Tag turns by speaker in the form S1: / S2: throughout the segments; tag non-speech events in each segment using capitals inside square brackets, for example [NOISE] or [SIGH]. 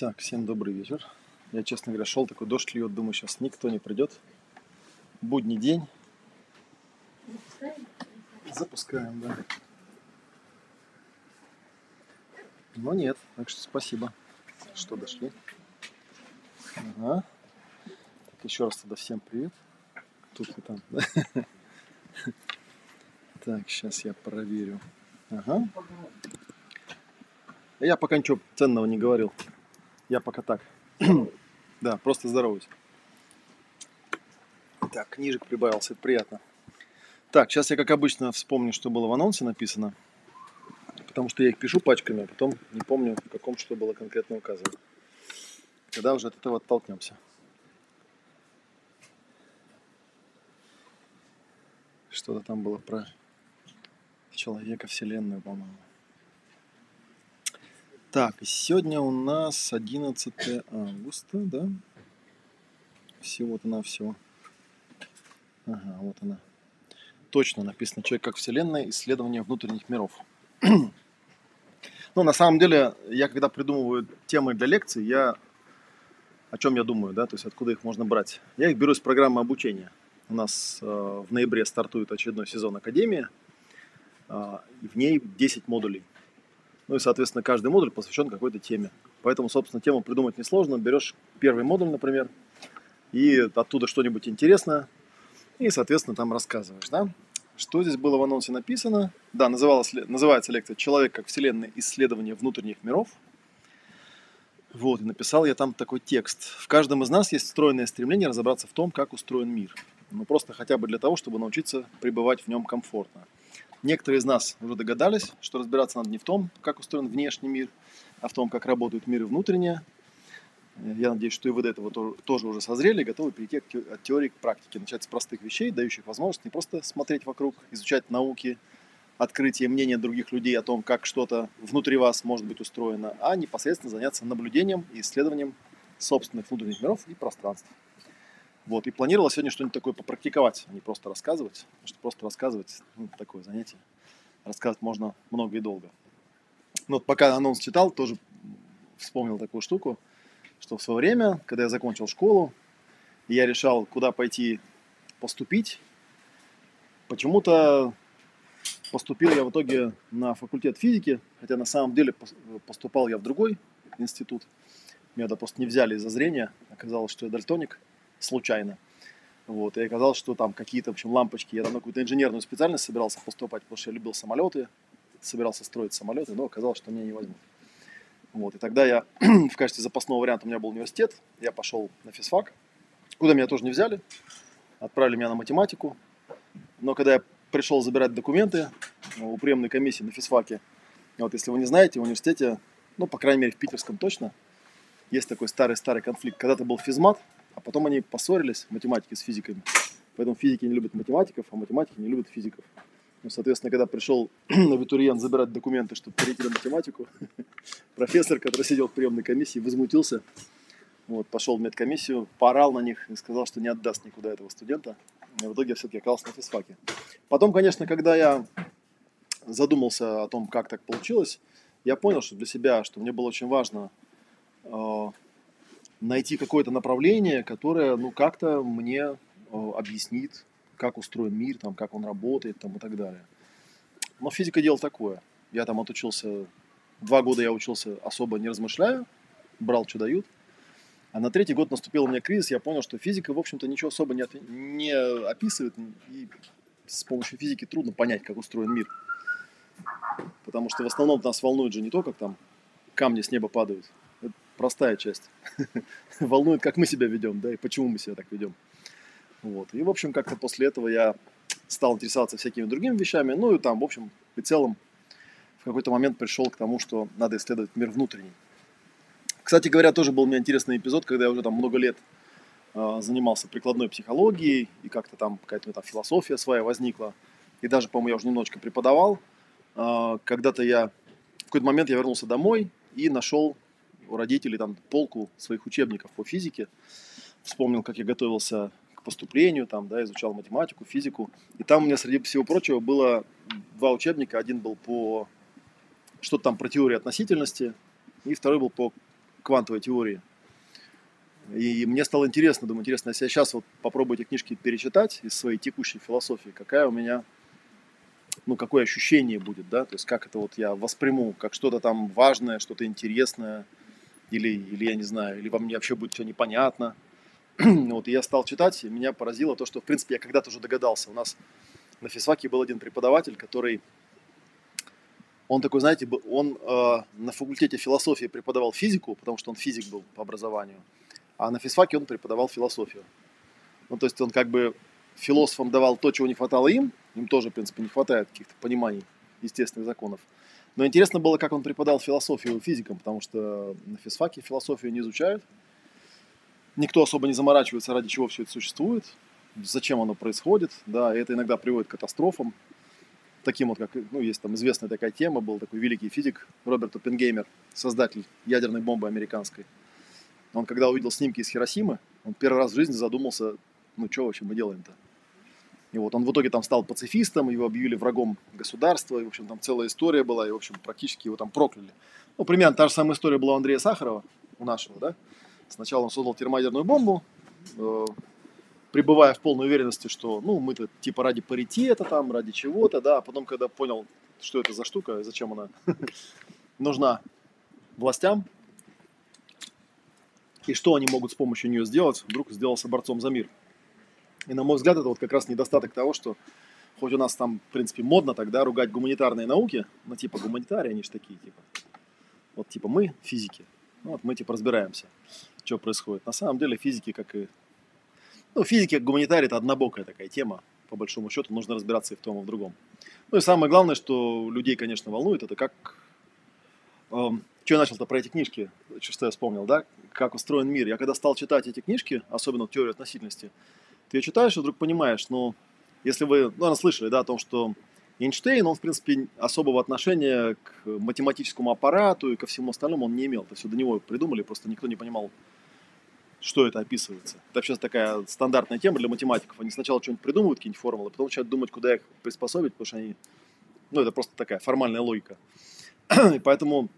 S1: Так, всем добрый вечер. Я, честно говоря, шел, такой дождь льет, думаю, сейчас никто не придет. Будний день. Запускаем, да. Но нет, так что спасибо, что дошли. Ага. Так, еще раз тогда всем привет. Тут и там. Так, сейчас я проверю. Ага. Я пока ничего ценного не говорил. Я пока так. [CLEARS THROAT] да, просто здороваюсь. Так, книжек прибавился, это приятно. Так, сейчас я, как обычно, вспомню, что было в анонсе написано. Потому что я их пишу пачками, а потом не помню, в каком что было конкретно указано. Когда уже от этого оттолкнемся. Что-то там было про человека, вселенную, по-моему. Так, сегодня у нас 11 августа, да? Всего-то на все. Ага, вот она. Точно написано «Человек как Вселенная. Исследование внутренних миров». [CLEARS THROAT] ну, на самом деле, я когда придумываю темы для лекций, я о чем я думаю, да, то есть откуда их можно брать. Я их беру из программы обучения. У нас э, в ноябре стартует очередной сезон Академии, э, в ней 10 модулей. Ну и, соответственно, каждый модуль посвящен какой-то теме. Поэтому, собственно, тему придумать несложно. Берешь первый модуль, например, и оттуда что-нибудь интересное, и, соответственно, там рассказываешь, да? Что здесь было в анонсе написано? Да, называлась, называется лекция «Человек как вселенная. Исследование внутренних миров». Вот, и написал я там такой текст. В каждом из нас есть встроенное стремление разобраться в том, как устроен мир. Ну, просто хотя бы для того, чтобы научиться пребывать в нем комфортно. Некоторые из нас уже догадались, что разбираться надо не в том, как устроен внешний мир, а в том, как работают миры внутренние. Я надеюсь, что и вы до этого тоже уже созрели готовы перейти от теории к практике. Начать с простых вещей, дающих возможность не просто смотреть вокруг, изучать науки, открытие мнения других людей о том, как что-то внутри вас может быть устроено, а непосредственно заняться наблюдением и исследованием собственных внутренних миров и пространств. Вот, и планировал сегодня что-нибудь такое попрактиковать, а не просто рассказывать. Потому что просто рассказывать, ну, такое занятие. Рассказывать можно много и долго. Ну, вот пока анонс читал, тоже вспомнил такую штуку, что в свое время, когда я закончил школу, я решал, куда пойти поступить, почему-то поступил я в итоге на факультет физики, хотя на самом деле поступал я в другой институт. Меня да просто не взяли из-за зрения, оказалось, что я дальтоник – случайно. Вот, и оказалось, что там какие-то, в общем, лампочки. Я там на какую-то инженерную специальность собирался поступать, потому что я любил самолеты, собирался строить самолеты, но оказалось, что меня не возьмут. Вот, и тогда я [CLEARS THROAT] в качестве запасного варианта у меня был университет, я пошел на физфак, куда меня тоже не взяли, отправили меня на математику. Но когда я пришел забирать документы у приемной комиссии на физфаке, вот если вы не знаете, в университете, ну, по крайней мере, в питерском точно, есть такой старый-старый конфликт. Когда-то был физмат, а потом они поссорились, математики с физиками. Поэтому физики не любят математиков, а математики не любят физиков. Ну, соответственно, когда пришел [CLEARS THROAT] абитуриент забирать документы, чтобы перейти на математику, [LAUGHS] профессор, который сидел в приемной комиссии, возмутился. Вот, пошел в медкомиссию, поорал на них и сказал, что не отдаст никуда этого студента. И в итоге я все-таки оказался на физфаке. Потом, конечно, когда я задумался о том, как так получилось, я понял, что для себя, что мне было очень важно э, найти какое-то направление, которое, ну, как-то мне э, объяснит, как устроен мир, там, как он работает, там, и так далее. Но физика дело такое. Я там отучился, два года я учился особо не размышляя, брал, что дают. А на третий год наступил у меня кризис, я понял, что физика, в общем-то, ничего особо не, не описывает, и с помощью физики трудно понять, как устроен мир. Потому что в основном нас волнует же не то, как там камни с неба падают, простая часть. [LAUGHS] Волнует, как мы себя ведем, да, и почему мы себя так ведем. Вот. И, в общем, как-то после этого я стал интересоваться всякими другими вещами, ну и там, в общем и целом, в какой-то момент пришел к тому, что надо исследовать мир внутренний. Кстати говоря, тоже был у меня интересный эпизод, когда я уже там много лет э, занимался прикладной психологией, и как-то там какая-то там философия своя возникла. И даже, по-моему, я уже немножечко преподавал. Э, когда-то я, в какой-то момент я вернулся домой и нашел у родителей там полку своих учебников по физике. Вспомнил, как я готовился к поступлению, там, да, изучал математику, физику. И там у меня, среди всего прочего, было два учебника. Один был по что-то там про теорию относительности, и второй был по квантовой теории. И мне стало интересно, думаю, интересно, если я сейчас вот попробую эти книжки перечитать из своей текущей философии, какая у меня, ну, какое ощущение будет, да, то есть как это вот я восприму, как что-то там важное, что-то интересное, или, или я не знаю, или вам вообще будет все непонятно. [CLEARS THROAT] вот, и я стал читать, и меня поразило то, что, в принципе, я когда-то уже догадался. У нас на физфаке был один преподаватель, который, он такой, знаете, он э, на факультете философии преподавал физику, потому что он физик был по образованию, а на физфаке он преподавал философию. Ну, то есть он как бы философам давал то, чего не хватало им, им тоже, в принципе, не хватает каких-то пониманий естественных законов. Но интересно было, как он преподал философию физикам, потому что на физфаке философию не изучают. Никто особо не заморачивается, ради чего все это существует, зачем оно происходит, да, и это иногда приводит к катастрофам. Таким вот, как, ну, есть там известная такая тема, был такой великий физик Роберт Оппенгеймер, создатель ядерной бомбы американской. Он когда увидел снимки из Хиросимы, он первый раз в жизни задумался, ну, что вообще мы делаем-то? И вот он в итоге там стал пацифистом, его объявили врагом государства, и, в общем, там целая история была, и, в общем, практически его там прокляли. Ну, примерно та же самая история была у Андрея Сахарова, у нашего, да? Сначала он создал термоядерную бомбу, э, пребывая в полной уверенности, что, ну, мы-то типа ради паритета там, ради чего-то, да, а потом, когда понял, что это за штука, зачем она [LAUGHS] нужна властям, и что они могут с помощью нее сделать, вдруг сделался борцом за мир – и на мой взгляд, это вот как раз недостаток того, что хоть у нас там, в принципе, модно тогда ругать гуманитарные науки, ну, типа, гуманитарии, они же такие, типа, вот, типа, мы физики, ну, вот мы, типа, разбираемся, что происходит. На самом деле физики, как и, ну, физики, как гуманитарий, это однобокая такая тема, по большому счету, нужно разбираться и в том, и в другом. Ну, и самое главное, что людей, конечно, волнует, это как, эм, что я начал-то про эти книжки, что я вспомнил, да, как устроен мир. Я когда стал читать эти книжки, особенно теорию относительности, ты ее читаешь и вдруг понимаешь, ну, если вы, ну, наверное, слышали, да, о том, что Эйнштейн, он, в принципе, особого отношения к математическому аппарату и ко всему остальному он не имел. Это все до него придумали, просто никто не понимал, что это описывается. Это вообще такая стандартная тема для математиков. Они сначала что-нибудь придумывают, какие-нибудь формулы, потом начинают думать, куда их приспособить, потому что они... Ну, это просто такая формальная логика. [CLEARS THROAT] И поэтому,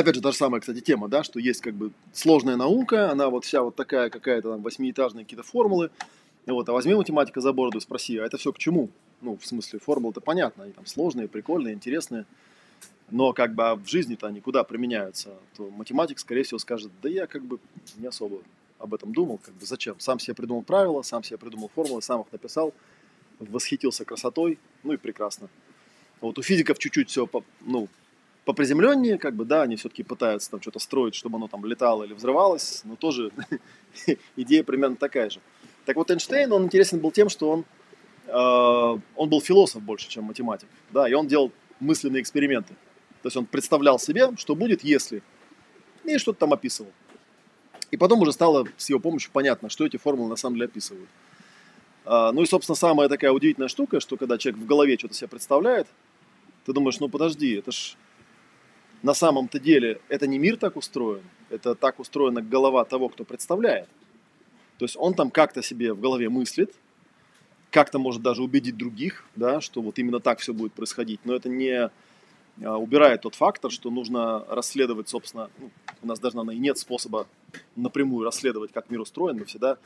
S1: опять же, та же самая, кстати, тема, да, что есть как бы сложная наука, она вот вся вот такая какая-то там восьмиэтажные какие-то формулы, вот, а возьми математика за бороду и спроси, а это все к чему? Ну, в смысле, формулы-то понятно, они там сложные, прикольные, интересные. Но как бы а в жизни-то они куда применяются? То математик, скорее всего, скажет, да я как бы не особо об этом думал, как бы зачем? Сам себе придумал правила, сам себе придумал формулы, сам их написал, восхитился красотой, ну и прекрасно. Вот у физиков чуть-чуть все, ну, поприземленнее, как бы, да, они все-таки пытаются там что-то строить, чтобы оно там летало или взрывалось, но тоже [LAUGHS] идея примерно такая же. Так вот, Эйнштейн, он интересен был тем, что он, э, он был философ больше, чем математик. Да, и он делал мысленные эксперименты. То есть он представлял себе, что будет, если. И что-то там описывал. И потом уже стало с его помощью понятно, что эти формулы на самом деле описывают. А, ну и, собственно, самая такая удивительная штука, что когда человек в голове что-то себе представляет, ты думаешь, ну подожди, это ж на самом-то деле это не мир так устроен, это так устроена голова того, кто представляет. То есть он там как-то себе в голове мыслит, как-то может даже убедить других, да, что вот именно так все будет происходить, но это не а, убирает тот фактор, что нужно расследовать, собственно, ну, у нас даже, наверное, и нет способа напрямую расследовать, как мир устроен, мы всегда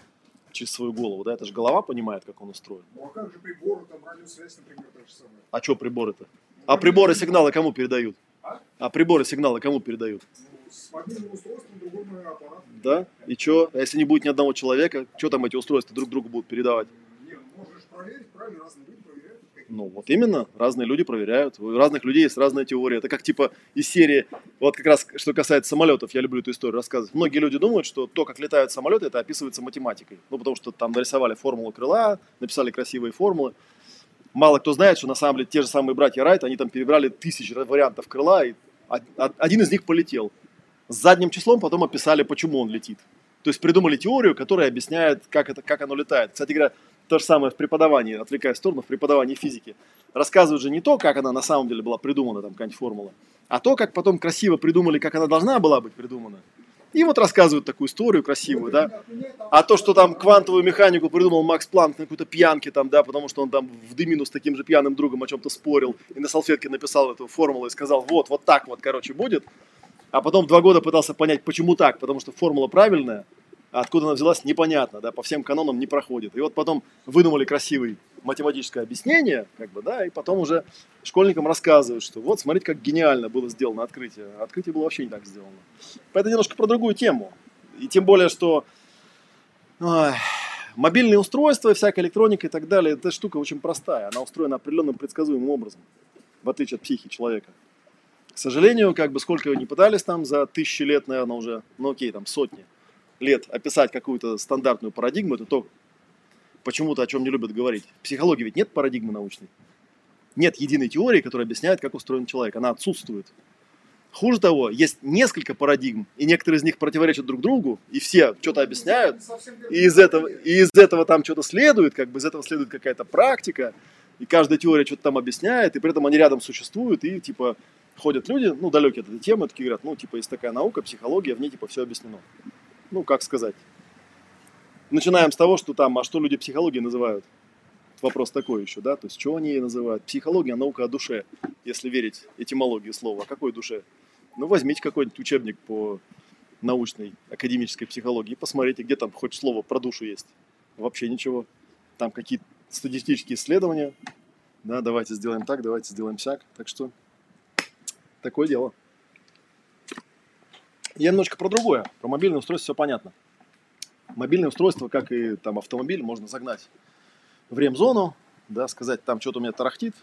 S1: через свою голову, да, это же голова понимает, как он устроен.
S2: Ну а как же приборы, там радиосвязь, например, та же самая.
S1: А что приборы-то? А приборы сигналы кому передают? А? приборы сигналы кому передают?
S2: Ну, с мобильным устройством аппарат.
S1: Да? И что? А если не будет ни одного человека, что там эти устройства друг другу будут передавать?
S2: Не, ну, можешь проверить, правильно, разные люди проверяют.
S1: Ну, вот именно, разные люди проверяют. У разных людей есть разная теория. Это как типа из серии, вот как раз, что касается самолетов, я люблю эту историю рассказывать. Многие люди думают, что то, как летают самолеты, это описывается математикой. Ну, потому что там нарисовали формулу крыла, написали красивые формулы. Мало кто знает, что на самом деле те же самые братья Райт, они там перебрали тысячи вариантов крыла, и один из них полетел. С задним числом потом описали, почему он летит. То есть придумали теорию, которая объясняет, как, это, как оно летает. Кстати говоря, то же самое в преподавании, отвлекая в сторону, в преподавании физики. Рассказывают же не то, как она на самом деле была придумана, там какая-нибудь формула, а то, как потом красиво придумали, как она должна была быть придумана. И вот рассказывают такую историю красивую, да. А то, что там квантовую механику придумал Макс Планк на какой-то пьянке там, да, потому что он там в дымину с таким же пьяным другом о чем-то спорил и на салфетке написал эту формулу и сказал, вот, вот так вот, короче, будет. а потом два года пытался понять, почему так, потому что формула правильная, откуда она взялась, непонятно, да, по всем канонам не проходит. И вот потом выдумали красивый математическое объяснение, как бы, да, и потом уже школьникам рассказывают, что вот, смотрите, как гениально было сделано открытие. Открытие было вообще не так сделано. Поэтому немножко про другую тему. И тем более, что ой, мобильные устройства, всякая электроника и так далее, эта штука очень простая. Она устроена определенным предсказуемым образом, в отличие от психики человека. К сожалению, как бы сколько не пытались там за тысячи лет, наверное, уже, ну окей, там сотни лет описать какую-то стандартную парадигму, это то, почему-то о чем не любят говорить. В психологии ведь нет парадигмы научной. Нет единой теории, которая объясняет, как устроен человек. Она отсутствует. Хуже того, есть несколько парадигм, и некоторые из них противоречат друг другу, и все что-то объясняют, и из этого, и из этого там что-то следует, как бы из этого следует какая-то практика, и каждая теория что-то там объясняет, и при этом они рядом существуют, и типа ходят люди, ну, далекие от этой темы, такие говорят, ну, типа, есть такая наука, психология, в ней, типа, все объяснено. Ну, как сказать. Начинаем с того, что там, а что люди психологией называют? Вопрос такой еще, да, то есть, что они называют? Психология, наука о душе, если верить этимологии слова. О какой душе? Ну, возьмите какой-нибудь учебник по научной, академической психологии и посмотрите, где там хоть слово про душу есть. Вообще ничего. Там какие-то статистические исследования. Да, давайте сделаем так, давайте сделаем всяк. Так что такое дело. Я немножко про другое. Про мобильное устройство все понятно. Мобильное устройство, как и там автомобиль, можно загнать в ремзону, да, сказать, там что-то у меня тарахтит,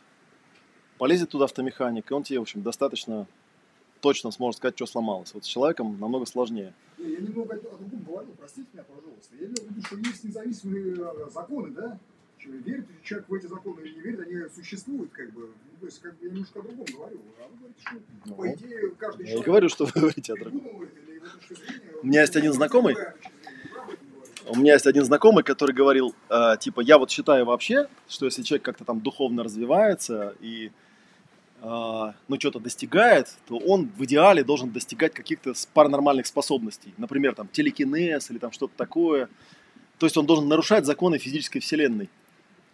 S1: полезет туда автомеханик, и он тебе, в общем, достаточно точно сможет сказать, что сломалось. Вот с человеком намного сложнее.
S2: Не, я немного о другом говорил, простите меня, пожалуйста. Я имею в виду, что есть независимые э, законы, да? Верит человек в эти законы или не верит, они существуют, как бы. Ну, то есть, как бы я немножко о другом говорю. А вы говорите, что,
S1: Ну,
S2: по идее, каждый
S1: Я не говорю, что вы говорите о другом. У меня есть один знакомый. У меня есть один знакомый, который говорил, э, типа, я вот считаю вообще, что если человек как-то там духовно развивается и э, ну что-то достигает, то он в идеале должен достигать каких-то паранормальных способностей. Например, там телекинез или там что-то такое. То есть он должен нарушать законы физической вселенной.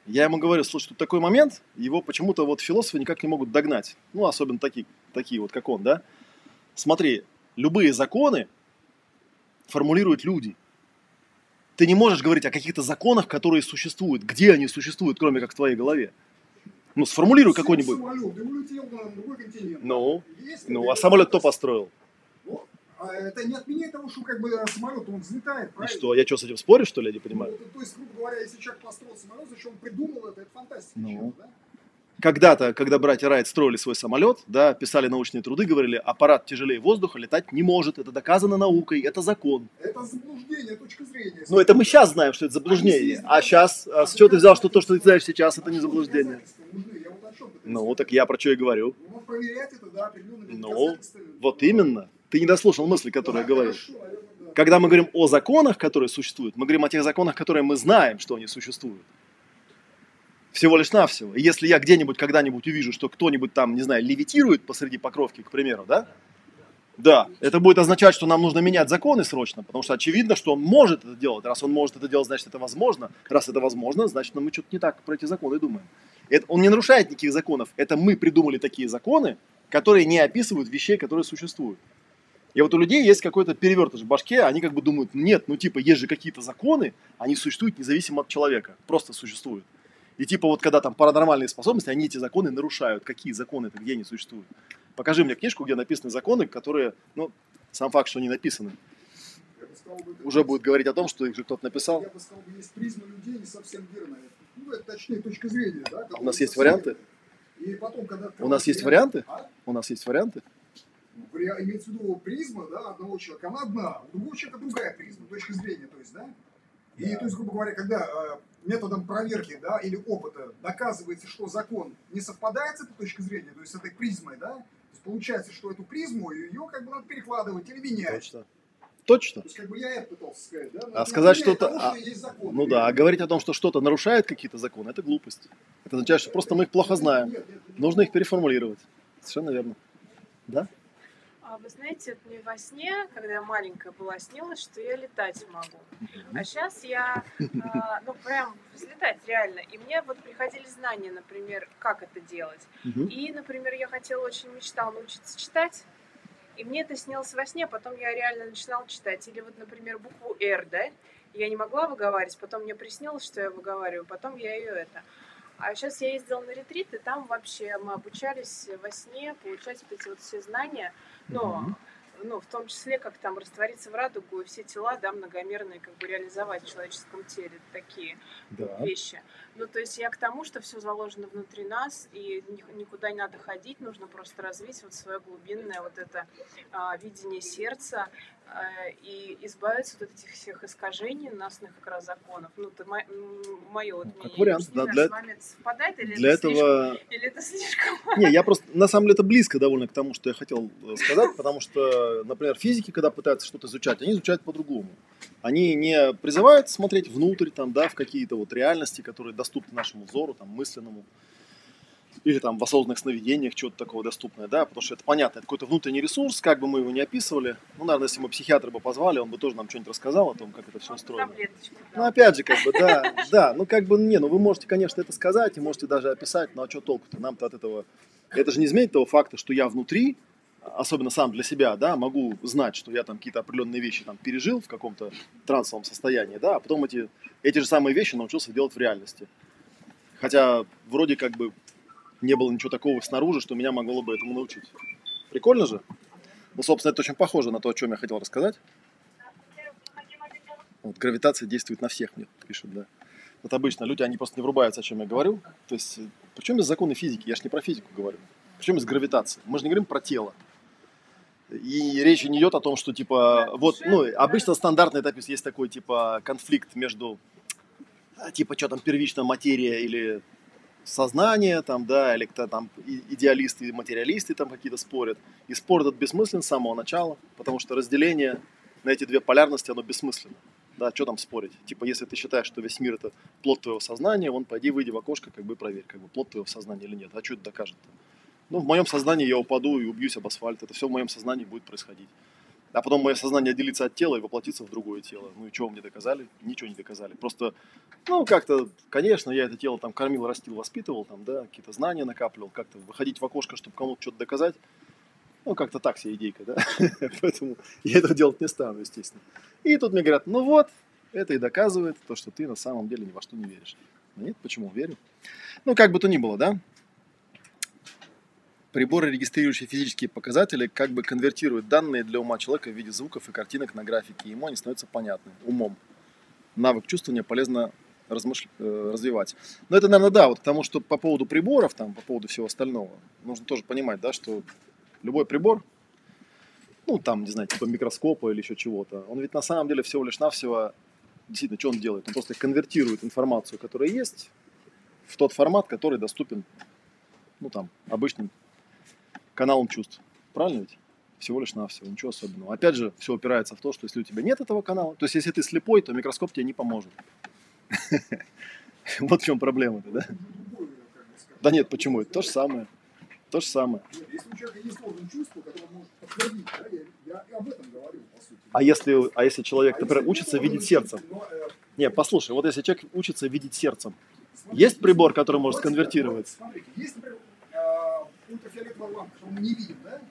S1: Я ему говорю, слушай, тут такой момент, его почему-то вот философы никак не могут догнать. Ну, особенно такие, такие вот, как он, да. Смотри, любые законы формулируют люди. Ты не можешь говорить о каких-то законах, которые существуют. Где они существуют, кроме как в твоей голове? Ну, сформулируй какой-нибудь. Ну, ну, а самолет кто построил?
S2: А это не отменяет того, что как бы самолет, он взлетает,
S1: И
S2: правильно?
S1: что, я что, с этим спорю, что ли, я не понимаю?
S2: Ну, то есть, грубо говоря, если человек построил самолет, зачем он придумал это, это фантастика.
S1: Ну.
S2: да?
S1: Когда-то, когда братья Райт строили свой самолет, да, писали научные труды, говорили, аппарат тяжелее воздуха летать не может, это доказано наукой, это закон.
S2: Это заблуждение, точка зрения.
S1: Ну, это мы сейчас знаем, что это заблуждение. А сейчас, а с чего ты взял, что то, что ты знаешь сейчас, это не заблуждение?
S2: Вот
S1: Ну, так я про что и говорю.
S2: Ну, проверять это, да, определенными
S1: Ну. Вот именно. Ты не дослушал мысли, которые я говорил. Когда мы говорим о законах, которые существуют, мы говорим о тех законах, которые мы знаем, что они существуют. Всего лишь навсего. И если я где-нибудь когда-нибудь увижу, что кто-нибудь там, не знаю, левитирует посреди покровки, к примеру, да? Да, это будет означать, что нам нужно менять законы срочно, потому что очевидно, что он может это делать. Раз он может это делать, значит, это возможно. Раз это возможно, значит, мы что-то не так про эти законы думаем. Это, он не нарушает никаких законов. Это мы придумали такие законы, которые не описывают вещей, которые существуют. И вот у людей есть какой-то перевертыш в башке, они как бы думают, нет, ну типа есть же какие-то законы, они существуют независимо от человека, просто существуют. И типа вот когда там паранормальные способности, они эти законы нарушают. Какие законы это, где они существуют? Покажи мне книжку, где написаны законы, которые, ну, сам факт, что они написаны,
S2: сказал,
S1: уже будет говорить о том, что их же кто-то написал.
S2: Я бы сказал, есть призма людей не совсем верная. Ну, это точнее точка зрения, да.
S1: У нас есть варианты?
S2: И потом, когда
S1: У нас есть варианты?
S2: А?
S1: У нас есть варианты.
S2: Имеется в виду призма, да, одного человека, она одна, у другого человека другая призма, точка зрения, то есть, да. И,
S1: Да.
S2: то есть, грубо говоря, когда э, методом проверки, да, или опыта доказывается, что закон не совпадает с этой точкой зрения, то есть с этой призмой, да, то есть получается, что эту призму, ее как бы надо перекладывать или менять.
S1: Точно. Точно.
S2: То есть, как бы я это пытался сказать, да. но
S1: А сказать что-то- а-
S2: есть закон.
S1: Ну да, а говорить о том, что что-то нарушает какие-то законы, это глупость. Это означает, что просто мы их плохо знаем.
S2: Нет, нет, нет.
S1: Нужно их переформулировать. Совершенно верно. Да?
S3: А вы знаете, мне во сне, когда я маленькая была, снилось, что я летать могу. А сейчас я, а, ну, прям взлетать реально. И мне вот приходили знания, например, как это делать. И, например, я хотела, очень мечтала научиться читать. И мне это снилось во сне, потом я реально начинала читать. Или вот, например, букву «Р», да? Я не могла выговаривать, потом мне приснилось, что я выговариваю, потом я ее это. А сейчас я ездила на ретрит, и там вообще мы обучались во сне получать вот эти вот все знания. Но
S1: Мгм.
S3: ну, в том числе, как там раствориться в радугу и все тела, да, многомерные, как бы реализовать в человеческом теле такие
S1: Да.
S3: вещи. Ну, то есть я к тому, что все заложено внутри нас, и ни- никуда не надо ходить, нужно просто развить вот свое глубинное вот это а, видение сердца и избавиться от этих всех искажений наносных как раз законов. Ну, это мое вот
S1: Ну, как
S3: мнение.
S1: вариант, да, для-
S3: с вами совпадает или
S1: Для
S3: это слишком-
S1: этого
S3: или это слишком [LAUGHS]
S1: Не, я просто, на самом деле, это близко довольно к тому, что я хотел э, сказать, потому что, например, физики, когда пытаются что-то изучать, они изучают по-другому. Они не призывают смотреть внутрь, там, да, в какие-то вот реальности, которые доступны нашему взору, там, мысленному, или там в осознанных сновидениях что-то такого доступное, да, потому что это понятно, это какой-то внутренний ресурс, как бы мы его не описывали. Ну, наверное, если мы психиатра бы позвали, он бы тоже нам что-нибудь рассказал о том, как это все устроено.
S3: таблеточку.
S1: Ну, опять же, как бы, да, да, ну, как бы, не, ну, вы можете, конечно, это сказать, и можете даже описать, но а что толку-то? Нам-то от этого... Это же не изменит того факта, что я внутри, особенно сам для себя, да, могу знать, что я там какие-то определенные вещи там пережил в каком-то трансовом состоянии, да, а потом эти, эти же самые вещи научился делать в реальности. Хотя вроде как бы не было ничего такого снаружи, что меня могло бы этому научить. Прикольно же? Ну, собственно, это очень похоже на то, о чем я хотел рассказать. Вот, гравитация действует на всех, мне пишут, да. Вот обычно люди, они просто не врубаются, о чем я говорю. То есть, причем из законы физики? Я же не про физику говорю. Причем из гравитации? Мы же не говорим про тело. И речь не идет о том, что, типа, вот, ну, обычно стандартный этап есть такой, типа, конфликт между, а, типа, что там, первичная материя или сознание, там, да, или кто там идеалисты и материалисты там какие-то спорят. И спор этот бессмыслен с самого начала, потому что разделение на эти две полярности, оно бессмысленно. Да, что там спорить? Типа, если ты считаешь, что весь мир это плод твоего сознания, вон, пойди, выйди в окошко, как бы проверь, как бы плод твоего сознания или нет. А что это докажет? Ну, в моем сознании я упаду и убьюсь об асфальт. Это все в моем сознании будет происходить. А потом мое сознание отделится от тела и воплотится в другое тело. Ну и что мне доказали? Ничего не доказали. Просто, ну, как-то, конечно, я это тело там кормил, растил, воспитывал, там, да, какие-то знания накапливал, как-то выходить в окошко, чтобы кому-то что-то доказать. Ну, как-то так себе идейка, да. [LAUGHS] Поэтому я этого делать не стану, естественно. И тут мне говорят, ну вот, это и доказывает то, что ты на самом деле ни во что не веришь. Нет, почему? Верю. Ну, как бы то ни было, да. Приборы, регистрирующие физические показатели, как бы конвертируют данные для ума человека в виде звуков и картинок на графике. Ему они становятся понятны умом. Навык чувствования полезно размыш- э, развивать. Но это, наверное, да, вот к что по поводу приборов, там, по поводу всего остального, нужно тоже понимать, да, что любой прибор, ну, там, не знаю, типа микроскопа или еще чего-то, он ведь на самом деле всего лишь навсего, действительно, что он делает? Он просто конвертирует информацию, которая есть, в тот формат, который доступен, ну, там, обычным каналом чувств. Правильно ведь? Всего лишь навсего, ничего особенного. Опять же, все упирается в то, что если у тебя нет этого канала, то есть если ты слепой, то микроскоп тебе не поможет. [LAUGHS] Вот в чем проблема-то, да? Да нет, почему? Это то же самое. То же самое.
S2: Если у человека есть орган чувства, который может подтвердить, да, я, я об этом говорю, по сути.
S1: А если, а если человек,
S2: А
S1: например,
S2: если
S1: учится видеть сердцем?
S2: э,
S1: Не, послушай, вот если человек учится видеть сердцем,
S2: смотрите,
S1: Есть прибор, который может
S2: вот
S1: сконвертировать?
S2: Смотрите, есть, например, ультрафиолетовая лампа, которую мы не видим, да?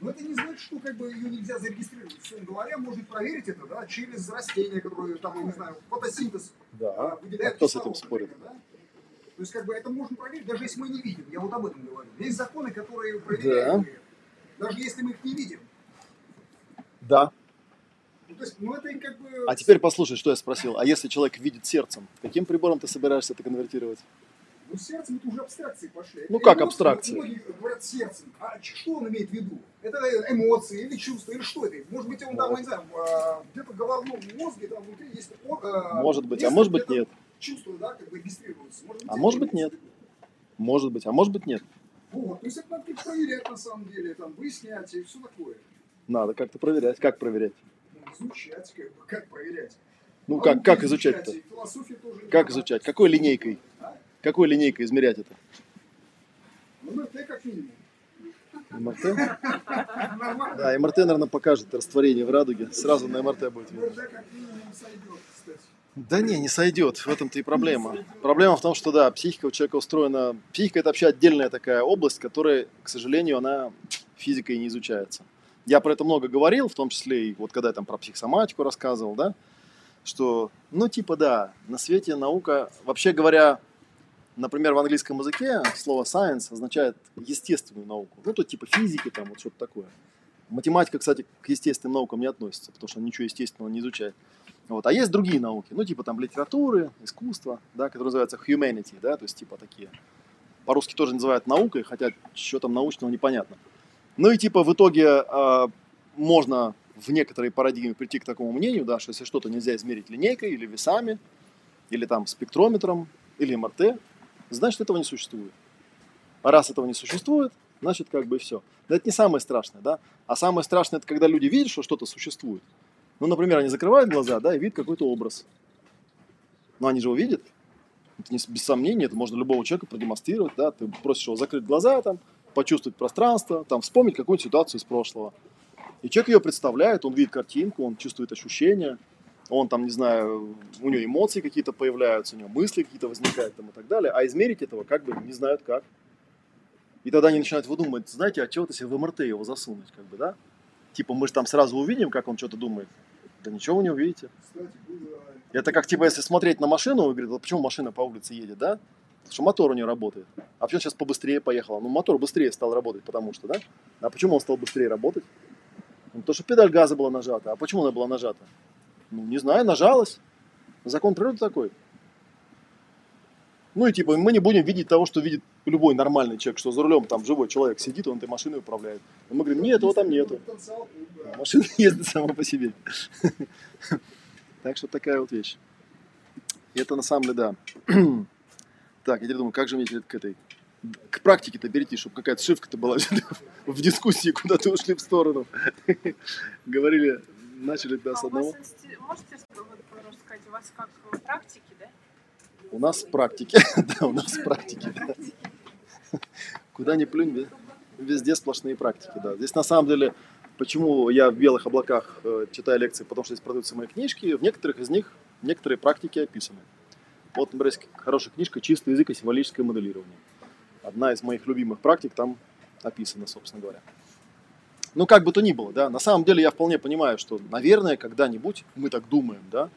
S2: Но это не значит, что как бы ее нельзя зарегистрировать. Условно говоря, можно проверить это, да, через растения, которые там, я не знаю, фотосинтез
S1: да.
S2: а, выделяют
S1: А кто с этим спорит?
S2: да? То есть, как бы это можно проверить, даже если мы не видим. Я вот об этом говорю. Есть законы, которые проверяют, даже если мы их не видим.
S1: Да.
S2: Ну, то есть, ну это как бы...
S1: А теперь послушай, что я спросил. А если человек видит сердцем, каким прибором ты собираешься это конвертировать?
S2: Ну, сердцем это уже абстракции пошли.
S1: Ну, как абстракции?
S2: Многие говорят сердцем. А что он имеет в виду? Это эмоции или чувства, или что это? Может быть, он там, не знаю, а, где-то в головном мозге, там внутри есть... а,
S1: Может быть, а может быть нет.
S2: Чувства, да, как бы регистрируются.
S1: А может быть,
S2: имеется
S1: нет. Может быть, а может быть нет.
S2: Вот, то есть это надо проверять на самом деле, там, выяснять и все такое.
S1: Надо как-то проверять. Как проверять?
S2: Ну, изучать, как бы, как проверять.
S1: Ну
S2: Науку
S1: как, как изучать-то?
S2: и философию тоже
S1: Как изучать? Какой линейкой?
S2: А?
S1: Какой линейкой измерять это?
S2: МРТ как минимум.
S1: МРТ? Да, МРТ, наверное, покажет растворение в радуге. Сразу на МРТ будет видно.
S2: МРТ как минимум сойдет, кстати.
S1: Да не, не сойдет. В этом-то и проблема. Проблема в том, что да, психика у человека устроена. Психика это вообще отдельная такая область, которая, к сожалению, она физикой не изучается. Я про это много говорил, в том числе и вот когда я там про психосоматику рассказывал, да, что, ну, типа, да, на свете наука, вообще говоря, например, в английском языке слово science означает естественную науку. Ну, то типа физики, там, вот что-то такое. Математика, кстати, к естественным наукам не относится, потому что ничего естественного не изучает. Вот. А есть другие науки, ну, типа там литературы, искусство, да, которые называются humanity, да, то есть типа такие. По-русски тоже называют наукой, хотя что там научного непонятно. Ну и типа в итоге э, можно в некоторой парадигме прийти к такому мнению, да, что если что-то нельзя измерить линейкой или весами, или там спектрометром, или МРТ, значит этого не существует. А раз этого не существует, значит как бы и все. Но это не самое страшное, да? А самое страшное это когда люди видят, что что-то существует. Ну, например, они закрывают глаза, да, и видят какой-то образ. Но они же его видят. Это не, без сомнения, это можно любого человека продемонстрировать, да, ты просишь его закрыть глаза, там, почувствовать пространство, там, вспомнить какую-нибудь ситуацию из прошлого. И человек ее представляет, он видит картинку, он чувствует ощущения, он там, не знаю, у него эмоции какие-то появляются, у него мысли какие-то возникают там и так далее, а измерить этого как бы не знают как. И тогда они начинают выдумывать, знаете, а чего-то себе в МРТ его засунуть, как бы, да? Типа мы же там сразу увидим, как он что-то думает. Да ничего вы не увидите. Это как, типа, если смотреть на машину, вы говорите, почему машина по улице едет, да? Потому что мотор у нее работает. А почему сейчас побыстрее поехала? Ну, мотор быстрее стал работать, потому что, да? А почему он стал быстрее работать? Ну, потому что педаль газа была нажата. А почему она была нажата? Ну, не знаю, нажалась. Закон природы такой. Ну и типа мы не будем видеть того, что видит любой нормальный человек, что за рулем там живой человек сидит, он этой машиной управляет. И мы говорим, нет, этого там нету. Машина [LAUGHS] ездит сама по себе. [LAUGHS] Так что такая вот вещь. Это на самом деле, да. [CLEARS THROAT] Так, я теперь думаю, как же мне к этой к практике-то перейти, чтобы какая-то шивка-то была [LAUGHS] в дискуссии, куда-то ушли в сторону. Говорили, начали да, с
S3: А
S1: одного.
S3: можете рассказать, у вас как э, практики, да?
S1: У нас практики. [LAUGHS] Да, у нас практики. да. Куда ни плюнь, ве- везде сплошные практики, да. Здесь на самом деле, почему я в белых облаках э, читаю лекции, потому что здесь продаются мои книжки, в некоторых из них некоторые практики описаны. Вот, например, есть хорошая книжка «Чистый язык и символическое моделирование». Одна из моих любимых практик там описана, собственно говоря. Ну, как бы то ни было, да, на самом деле я вполне понимаю, что, наверное, когда-нибудь, мы так думаем, да,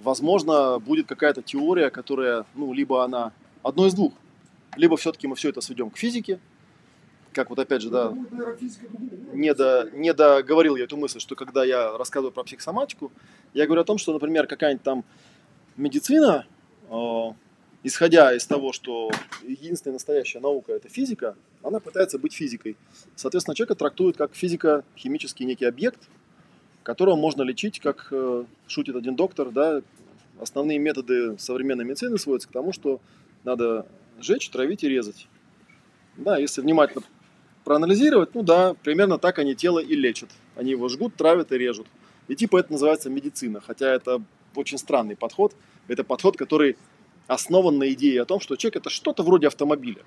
S1: возможно, будет какая-то теория, которая, ну, либо она одно из двух, либо все-таки мы все это сведем к физике, как вот опять же, да, не, до, не договорил я эту мысль, что когда я рассказываю про психосоматику, я говорю о том, что, например, какая-нибудь там медицина, э, исходя из того, что единственная настоящая наука это физика, она пытается быть физикой. Соответственно, человека трактует как физико-химический некий объект, которого можно лечить, как э, шутит один доктор, да, основные методы современной медицины сводятся к тому, что надо жечь, травить и резать. Да, если внимательно проанализировать, ну да, примерно так они тело и лечат. Они его жгут, травят и режут. И типа это называется медицина, хотя это очень странный подход. Это подход, который основан на идее о том, что человек это что-то вроде автомобиля.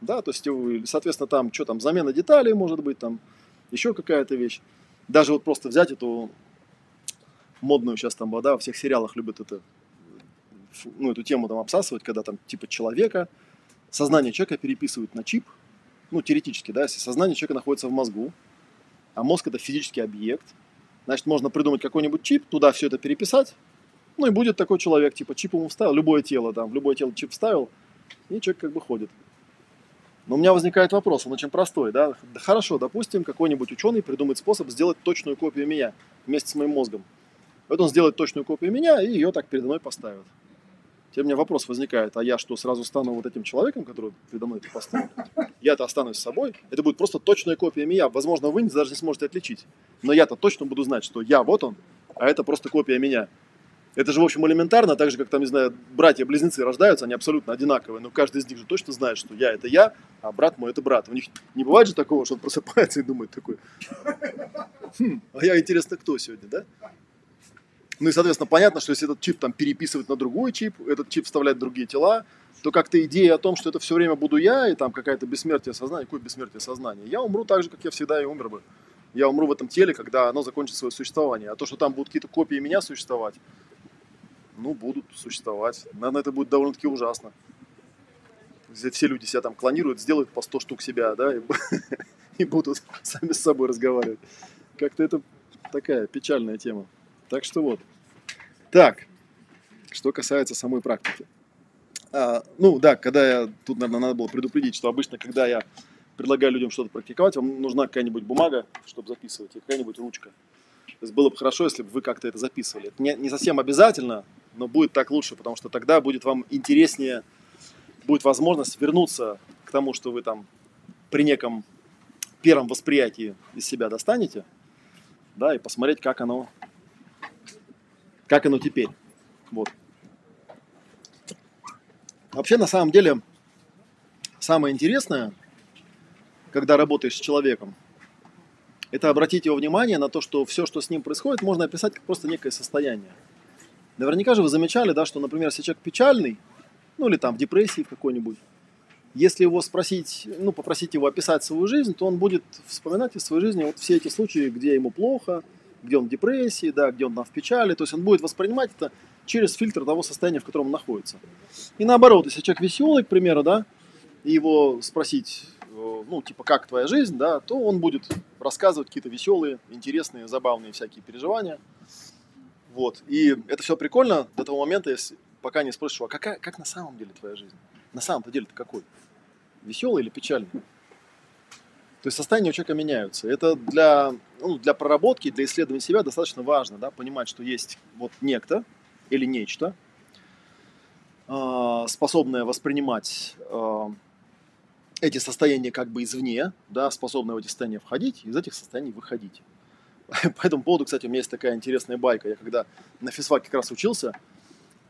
S1: Да, то есть, э, соответственно, там, что там, замена деталей может быть, там, еще какая-то вещь. Даже вот просто взять эту модную сейчас там, да, во всех сериалах любят это, ну, эту тему там обсасывать, когда там типа человека, сознание человека переписывают на чип, ну, теоретически, да, если сознание человека находится в мозгу, а мозг это физический объект, значит, можно придумать какой-нибудь чип, туда все это переписать, ну, и будет такой человек, типа, чип ему вставил, любое тело, там, в любое тело чип вставил, и человек как бы ходит. Но у меня возникает вопрос, он очень простой, да? Хорошо, допустим, какой-нибудь ученый придумает способ сделать точную копию меня вместе с моим мозгом. Вот он сделает точную копию меня и ее так передо мной поставит. Теперь у меня вопрос возникает, а я что, сразу стану вот этим человеком, который передо мной это поставит? Я-то останусь собой, это будет просто точная копия меня. Возможно, вы даже не сможете отличить. Но я-то точно буду знать, что я вот он, а это просто копия меня. Это же, в общем, элементарно, так же, как там, не знаю, братья-близнецы рождаются, они абсолютно одинаковые, но каждый из них же точно знает, что я это я, а брат мой это брат. У них не бывает же такого, что он просыпается и думает такой, «Хм, а я, интересно, кто сегодня, да? Ну и, соответственно, понятно, что если этот чип там переписывать на другой чип, этот чип вставлять в другие тела, то как-то идея о том, что это все время буду я, и там какая-то бессмертие сознания, какое бессмертие сознания, я умру так же, как я всегда и умер бы. Я умру в этом теле, когда оно закончит свое существование. А то, что там будут какие-то копии меня существовать, ну, будут существовать. Наверное, это будет довольно-таки ужасно. Все люди себя там клонируют, сделают по 100 штук себя, да, и, [LAUGHS] и будут [LAUGHS] сами с собой разговаривать. Как-то это такая печальная тема. Так что вот. Так, что касается самой практики. А, ну да, когда я, тут, наверное, надо было предупредить, что обычно, когда я предлагаю людям что-то практиковать, вам нужна какая-нибудь бумага, чтобы записывать, и какая-нибудь ручка. То есть было бы хорошо, если бы вы как-то это записывали. Это не, не совсем обязательно, но будет так лучше, потому что тогда будет вам интереснее, будет возможность вернуться к тому, что вы там при неком первом восприятии из себя достанете, да, и посмотреть, как оно, как оно теперь. Вот. Вообще, на самом деле, самое интересное, когда работаешь с человеком, это обратить его внимание на то, что все, что с ним происходит, можно описать как просто некое состояние. Наверняка же вы замечали, да, что, например, если человек печальный, ну или там в депрессии какой-нибудь, если его спросить, ну, попросить его описать свою жизнь, то он будет вспоминать из своей жизни вот все эти случаи, где ему плохо, где он в депрессии, да, где он там в печали. То есть он будет воспринимать это через фильтр того состояния, в котором он находится. И наоборот, если человек веселый, к примеру, да, и его спросить, э, ну, типа, как твоя жизнь, да, то он будет рассказывать какие-то веселые, интересные, забавные всякие переживания. Вот. И это все прикольно до того момента, если, пока не спросишь, а какая, как на самом деле твоя жизнь? На самом-то деле ты какой? Веселый или печальный? То есть состояния у человека меняются. Это для, ну, для проработки, для исследования себя достаточно важно, да, понимать, что есть вот некто или нечто, э, способное воспринимать э, эти состояния как бы извне, да, способное в эти состояния входить, из этих состояний выходить. [LAUGHS] По этому поводу, кстати, у меня есть такая интересная байка. Я когда на физфаке как раз учился,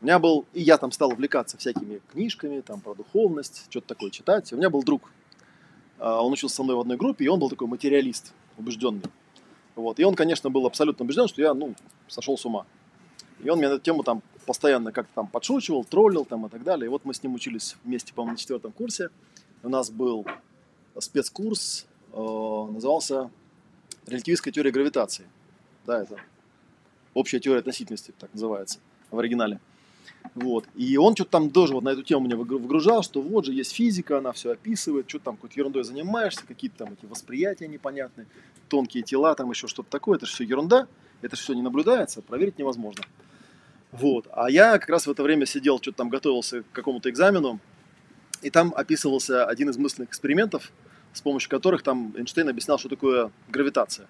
S1: у меня был, и я там стал увлекаться всякими книжками, там, про духовность, что-то такое читать. У меня был друг, а, он учился со мной в одной группе, и он был такой материалист, убежденный. Вот. И он, конечно, был абсолютно убежден, что я, ну, сошел с ума. И он меня на эту тему там постоянно как-то там подшучивал, троллил там и так далее. И вот мы с ним учились вместе, по-моему, на четвертом курсе. У нас был спецкурс, э, назывался «Релятивистская теория гравитации». Да, это общая теория относительности, так называется в оригинале. Вот. И он что-то там тоже вот на эту тему меня выгружал, что вот же есть физика, она все описывает, что там какой-то ерундой занимаешься, какие-то там эти восприятия непонятные, тонкие тела, там еще что-то такое, это же все ерунда, это же все не наблюдается, проверить невозможно. Вот. А я как раз в это время сидел, что-то там готовился к какому-то экзамену, и там описывался один из мысленных экспериментов, с помощью которых там Эйнштейн объяснял, что такое гравитация.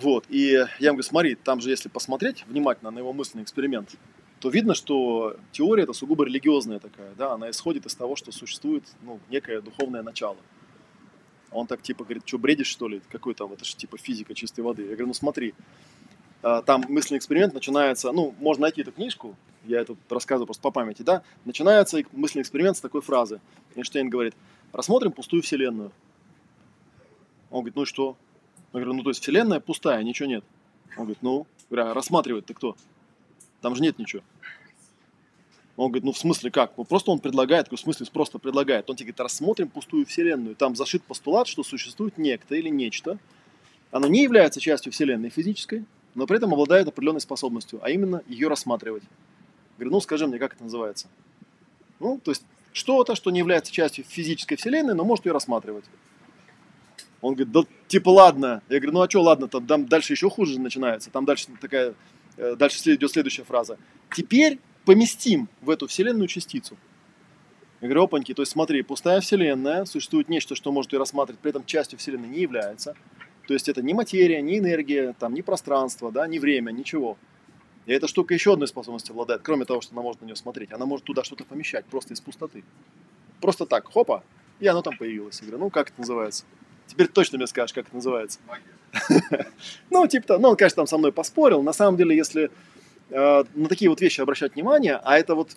S1: Вот, и я ему говорю, смотри, там же если посмотреть внимательно на его мысленный эксперимент, то видно, что теория это сугубо религиозная такая, да, она исходит из того, что существует, ну, некое духовное начало. Он так типа говорит, что бредишь что ли? Какой там, это же типа физика чистой воды. Я говорю, ну смотри, а, там мысленный эксперимент начинается, ну, можно найти эту книжку, я это рассказываю просто по памяти, да, начинается мысленный эксперимент с такой фразы. Эйнштейн говорит, рассмотрим пустую вселенную. Он говорит, ну и что? Я говорю, ну то есть вселенная пустая, ничего нет. Он говорит, ну, говорю, а рассматривает ты кто? Там же нет ничего. Он говорит, ну в смысле как? Ну просто он предлагает, в смысле просто предлагает. Он тебе говорит, рассмотрим пустую вселенную. Там зашит постулат, что существует некто или нечто. Оно не является частью вселенной физической, но при этом обладает определенной способностью, а именно ее рассматривать. Говорю, ну скажи мне, как это называется? Ну, то есть что-то, что не является частью физической вселенной, но может ее рассматривать. Он говорит, да типа ладно. Я говорю, ну а что ладно, там дальше еще хуже начинается. Там дальше такая, э, дальше идет следующая фраза. Теперь поместим в эту вселенную частицу. Я говорю, опаньки, то есть смотри, пустая вселенная, существует нечто, что может ее рассматривать, при этом частью вселенной не является. То есть это не материя, не энергия, там, не пространство, да, не время, ничего. И эта штука еще одной способностью обладает, кроме того, что она может на нее смотреть. Она может туда что-то помещать, просто из пустоты. Просто так, хопа, и оно там появилось. Я говорю, ну как это называется? Теперь точно мне скажешь, как это называется. [LAUGHS] Ну, типа, ну, он, конечно, там со мной поспорил. На самом деле, если э, на такие вот вещи обращать внимание, а это вот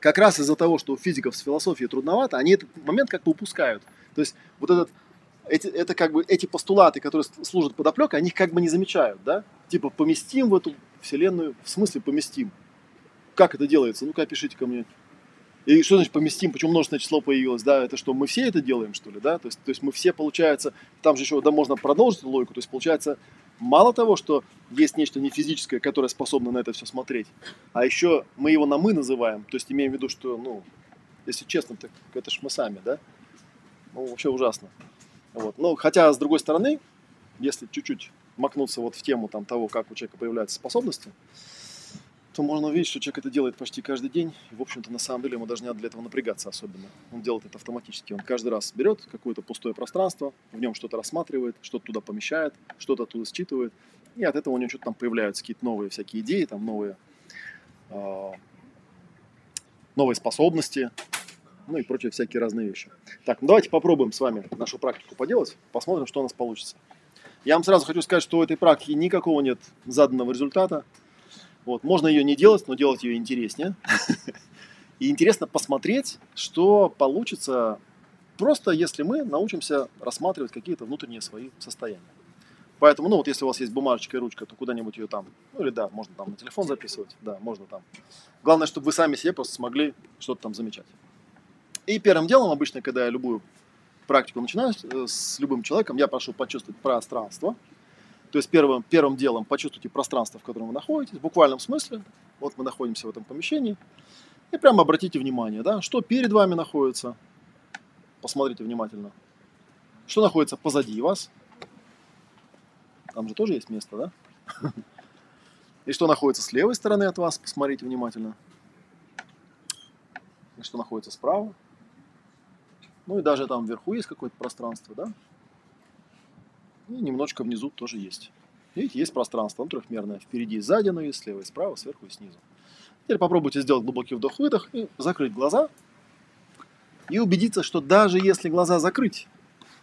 S1: как раз из-за того, что у физиков с философией трудновато, они этот момент как бы упускают. То есть вот этот эти, это как бы эти постулаты, которые служат подоплекой, они их как бы не замечают, да? Типа поместим в эту вселенную, в смысле поместим. Как это делается? Ну-ка, опишите ко мне. И что значит поместим? Почему множественное число появилось? Да, это что, мы все это делаем, что ли, да? То есть, то есть мы все, получается, там же еще, да, можно продолжить логику, то есть, получается, мало того, что есть нечто не физическое, которое способно на это все смотреть, а еще мы его на мы называем, то есть имеем в виду, что, ну, если честно, так это ж мы сами, да? Ну, вообще ужасно. Вот. Ну, хотя, с другой стороны, если чуть-чуть макнуться вот в тему там, того, как у человека появляются способности, то можно увидеть, что человек это делает почти каждый день. И, в общем-то, на самом деле ему даже не надо для этого напрягаться особенно. Он делает это автоматически. Он каждый раз берет какое-то пустое пространство, в нем что-то рассматривает, что-то туда помещает, что-то оттуда считывает. И от этого у него что-то там появляются какие-то новые всякие идеи, там новые, э, новые способности, ну и прочие всякие разные вещи. Так, ну давайте попробуем с вами нашу практику поделать, посмотрим, что у нас получится. Я вам сразу хочу сказать, что у этой практики никакого нет заданного результата. Вот, можно ее не делать, но делать ее интереснее. [LAUGHS] И интересно посмотреть, что получится просто если мы научимся рассматривать какие-то внутренние свои состояния. Поэтому, ну вот если у вас есть бумажечка и ручка, то куда-нибудь ее там, ну или да, можно там на телефон записывать, да, можно там. Главное, чтобы вы сами себе просто смогли что-то там замечать. И первым делом, обычно, когда я любую практику начинаю э, с любым человеком, я прошу почувствовать пространство. То есть первым, первым делом почувствуйте пространство, в котором вы находитесь, в буквальном смысле. Вот мы находимся в этом помещении. И прямо обратите внимание, да, что перед вами находится. Посмотрите внимательно. Что находится позади вас. Там же тоже есть место, да? [LAUGHS] И что находится с левой стороны от вас, посмотрите внимательно. И что находится справа. Ну и даже там вверху есть какое-то пространство, да? И немножечко внизу тоже есть. Видите, есть пространство, оно трехмерное. Впереди и сзади оно есть, слева и справа, сверху и снизу. Теперь попробуйте сделать глубокий вдох-выдох и закрыть глаза. И убедиться, что даже если глаза закрыть,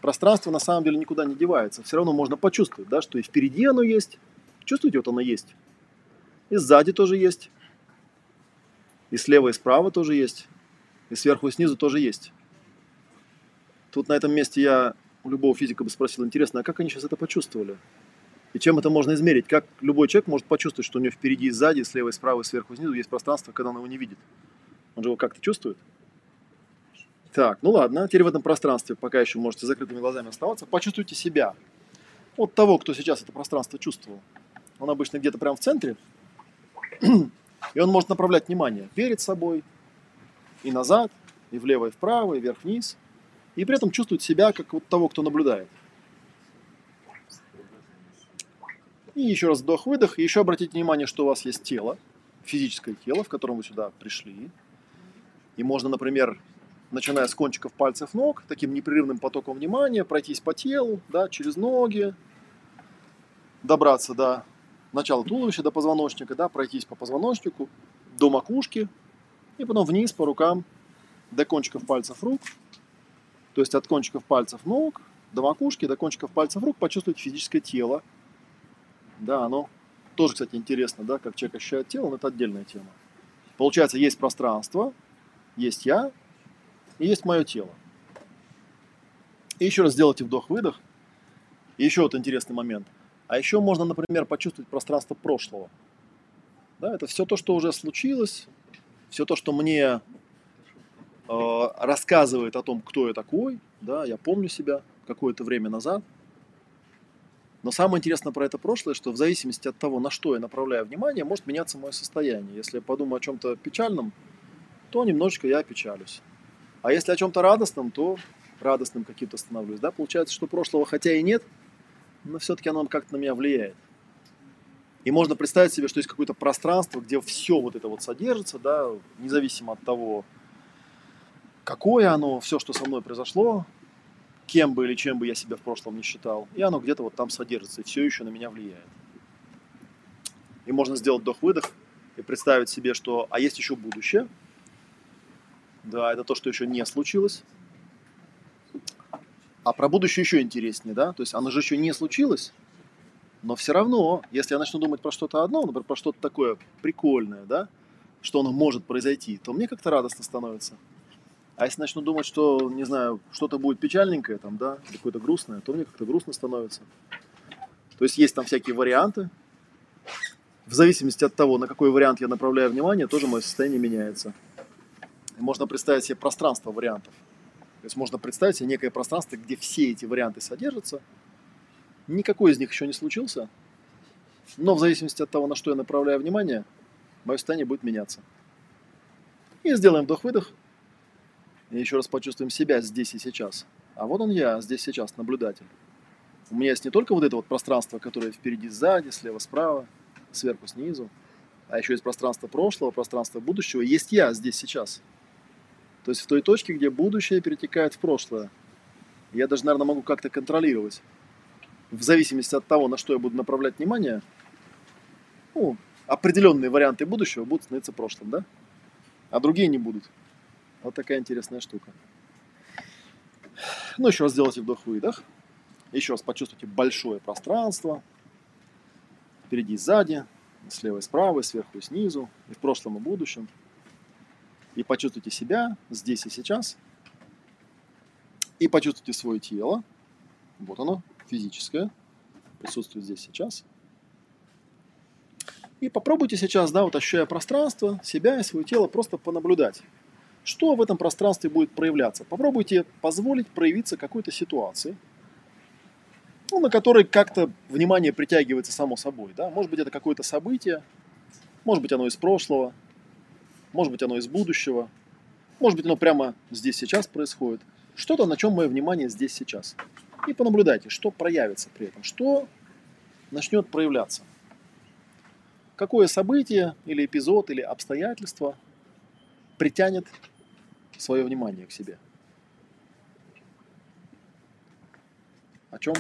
S1: пространство на самом деле никуда не девается. Все равно можно почувствовать, да, что и впереди оно есть. Чувствуете, вот оно есть. И сзади тоже есть. И слева и справа тоже есть. И сверху и снизу тоже есть. Тут на этом месте я у любого физика бы спросил, интересно, а как они сейчас это почувствовали? И чем это можно измерить? Как любой человек может почувствовать, что у него впереди и сзади, слева и справа, и сверху и снизу есть пространство, когда он его не видит? Он же его как-то чувствует? Так, ну ладно, теперь в этом пространстве, пока еще можете закрытыми глазами оставаться, почувствуйте себя. Вот того, кто сейчас это пространство чувствовал. Он обычно где-то прямо в центре, [CLEARS THROAT] и он может направлять внимание перед собой, и назад, и влево, и вправо, и вверх-вниз – и при этом чувствует себя как вот того, кто наблюдает. И еще раз вдох-выдох. И еще обратите внимание, что у вас есть тело, физическое тело, в котором вы сюда пришли. И можно, например, начиная с кончиков пальцев ног, таким непрерывным потоком внимания, пройтись по телу, да, через ноги, добраться до начала туловища, до позвоночника, да, пройтись по позвоночнику, до макушки, и потом вниз по рукам, до кончиков пальцев рук, то есть от кончиков пальцев ног до макушки, до кончиков пальцев рук почувствовать физическое тело. Да, оно тоже, кстати, интересно, да, как человек ощущает тело, но это отдельная тема. Получается, есть пространство, есть я и есть мое тело. И еще раз сделайте вдох-выдох. И еще вот интересный момент. А еще можно, например, почувствовать пространство прошлого. Да, это все то, что уже случилось, все то, что мне Э, рассказывает о том, кто я такой, да, я помню себя какое-то время назад. Но самое интересное про это прошлое, что в зависимости от того, на что я направляю внимание, может меняться мое состояние. Если я подумаю о чем-то печальном, то немножечко я печалюсь. А если о чем-то радостном, то радостным каким-то становлюсь. Да? Получается, что прошлого хотя и нет, но все-таки оно как-то на меня влияет. И можно представить себе, что есть какое-то пространство, где все вот это вот содержится, да, независимо от того, какое оно, все, что со мной произошло, кем бы или чем бы я себя в прошлом не считал, и оно где-то вот там содержится и все еще на меня влияет. И можно сделать вдох-выдох и представить себе, что а есть еще будущее. Да, это то, что еще не случилось. А про будущее еще интереснее, да? То есть оно же еще не случилось, но все равно, если я начну думать про что-то одно, например, про что-то такое прикольное, да, что оно может произойти, то мне как-то радостно становится. А если начну думать, что, не знаю, что-то будет печальненькое, там, да, какое-то грустное, то мне как-то грустно становится. То есть есть там всякие варианты. В зависимости от того, на какой вариант я направляю внимание, тоже мое состояние меняется. И можно представить себе пространство вариантов. То есть можно представить себе некое пространство, где все эти варианты содержатся. Никакой из них еще не случился. Но в зависимости от того, на что я направляю внимание, мое состояние будет меняться. И сделаем вдох-выдох. И еще раз почувствуем себя здесь и сейчас. А вот он я, здесь сейчас, наблюдатель. У меня есть не только вот это вот пространство, которое впереди, сзади, слева, справа, сверху, снизу, а еще есть пространство прошлого, пространство будущего. Есть я здесь сейчас. То есть в той точке, где будущее перетекает в прошлое. Я даже, наверное, могу как-то контролировать. В зависимости от того, на что я буду направлять внимание, ну, определенные варианты будущего будут становиться прошлым, да? А другие не будут. Вот такая интересная штука. Ну, еще раз сделайте вдох-выдох. Еще раз почувствуйте большое пространство. Впереди и сзади, слева и справа, сверху и снизу, и в прошлом и будущем. И почувствуйте себя здесь и сейчас. И почувствуйте свое тело. Вот оно, физическое. Присутствует здесь сейчас. И попробуйте сейчас, да, вот ощущая пространство, себя и свое тело, просто понаблюдать. Что в этом пространстве будет проявляться? Попробуйте позволить проявиться какой-то ситуации, ну, на которой как-то внимание притягивается само собой. Да? Может быть, это какое-то событие, может быть, оно из прошлого, может быть, оно из будущего, может быть, оно прямо здесь сейчас происходит. Что-то, на чем мое внимание здесь сейчас. И понаблюдайте, что проявится при этом, что начнет проявляться. Какое событие или эпизод или обстоятельство притянет свое внимание к себе. О чем?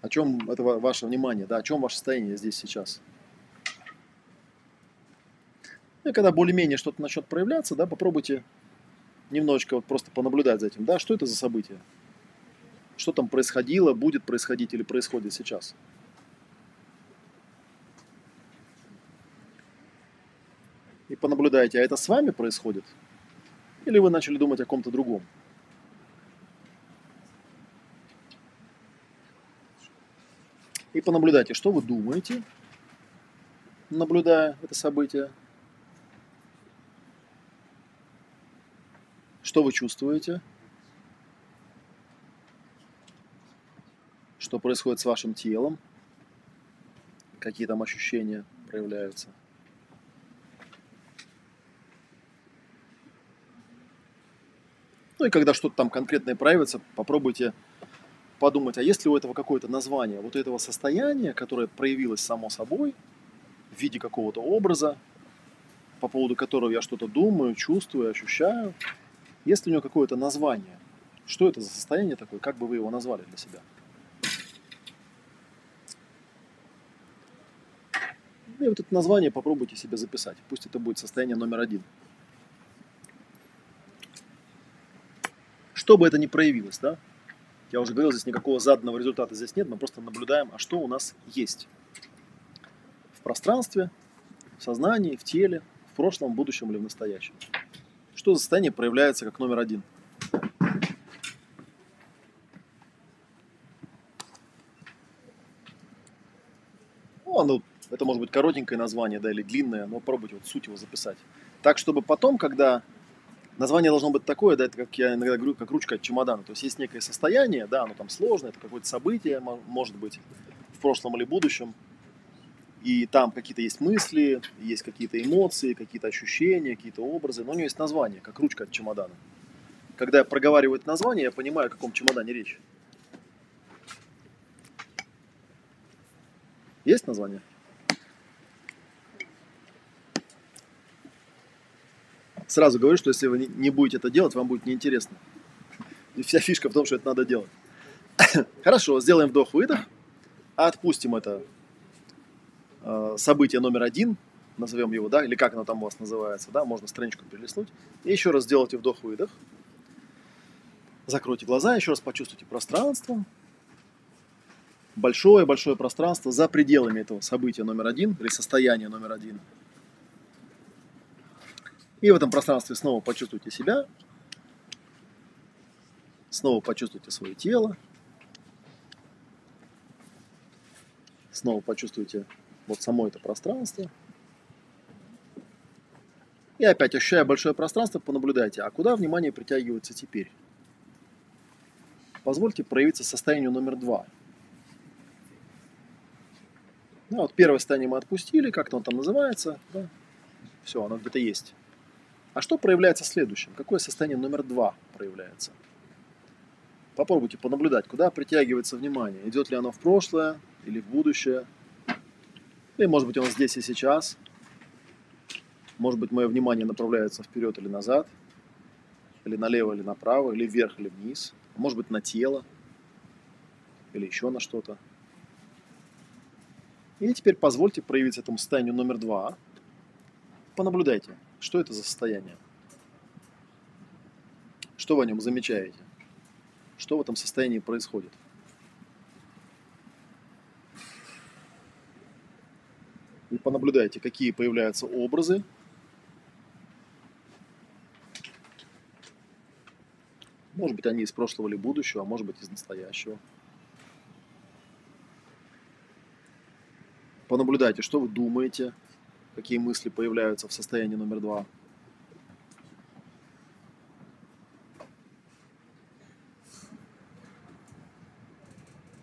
S1: О чем это ваше внимание, да, о чем ваше состояние здесь сейчас? И когда более-менее что-то начнет проявляться, да, попробуйте немножечко вот просто понаблюдать за этим, да, что это за событие? Что там происходило, будет происходить или происходит сейчас? И понаблюдаете, а это с вами происходит? Или вы начали думать о ком-то другом? И понаблюдайте, что вы думаете, наблюдая это событие. Что вы чувствуете? Что происходит с вашим телом? Какие там ощущения проявляются? Ну и когда что-то там конкретное проявится, попробуйте подумать, а есть ли у этого какое-то название, вот этого состояния, которое проявилось само собой в виде какого-то образа, по поводу которого я что-то думаю, чувствую, ощущаю, есть ли у него какое-то название? Что это за состояние такое? Как бы вы его назвали для себя? И вот это название попробуйте себе записать. Пусть это будет состояние номер один. Что бы это ни проявилось, да? Я уже говорил, здесь никакого заданного результата здесь нет, мы просто наблюдаем, а что у нас есть в пространстве, в сознании, в теле, в прошлом, в будущем или в настоящем. Что за состояние проявляется как номер один? Ну, оно, это может быть коротенькое название, да, или длинное, но пробуйте вот суть его записать. Так, чтобы потом, когда название должно быть такое, да, это как я иногда говорю, как ручка от чемодана. То есть есть некое состояние, да, оно там сложное, это какое-то событие, может быть, в прошлом или будущем. И там какие-то есть мысли, есть какие-то эмоции, какие-то ощущения, какие-то образы, но у него есть название, как ручка от чемодана. Когда я проговариваю это название, я понимаю, о каком чемодане речь. Есть название? Сразу говорю, что если вы не будете это делать, вам будет неинтересно. И вся фишка в том, что это надо делать. [COUGHS] Хорошо, сделаем вдох-выдох. Отпустим это э, событие номер один, назовем его, да, или как оно там у вас называется, да, можно страничку перелистнуть. И еще раз сделайте вдох-выдох. Закройте глаза, еще раз почувствуйте пространство. Большое-большое пространство за пределами этого события номер один или состояния номер один. И в этом пространстве снова почувствуйте себя, снова почувствуйте свое тело, снова почувствуйте вот само это пространство. И опять, ощущая большое пространство, понаблюдайте, а куда внимание притягивается теперь? Позвольте проявиться состоянию номер два. Ну, вот первое состояние мы отпустили, как-то он там называется. Да? Все, оно где-то есть. А что проявляется следующим? Какое состояние номер два проявляется? Попробуйте понаблюдать, куда притягивается внимание. Идет ли оно в прошлое или в будущее. Или, может быть, оно здесь и сейчас. Может быть, мое внимание направляется вперед или назад. Или налево, или направо, или вверх, или вниз. Может быть, на тело. Или еще на что-то. И теперь позвольте проявиться этому состоянию номер два. Понаблюдайте, что это за состояние. Что вы о нем замечаете? Что в этом состоянии происходит? И понаблюдайте, какие появляются образы. Может быть, они из прошлого или будущего, а может быть, из настоящего. Понаблюдайте, что вы думаете, какие мысли появляются в состоянии номер два.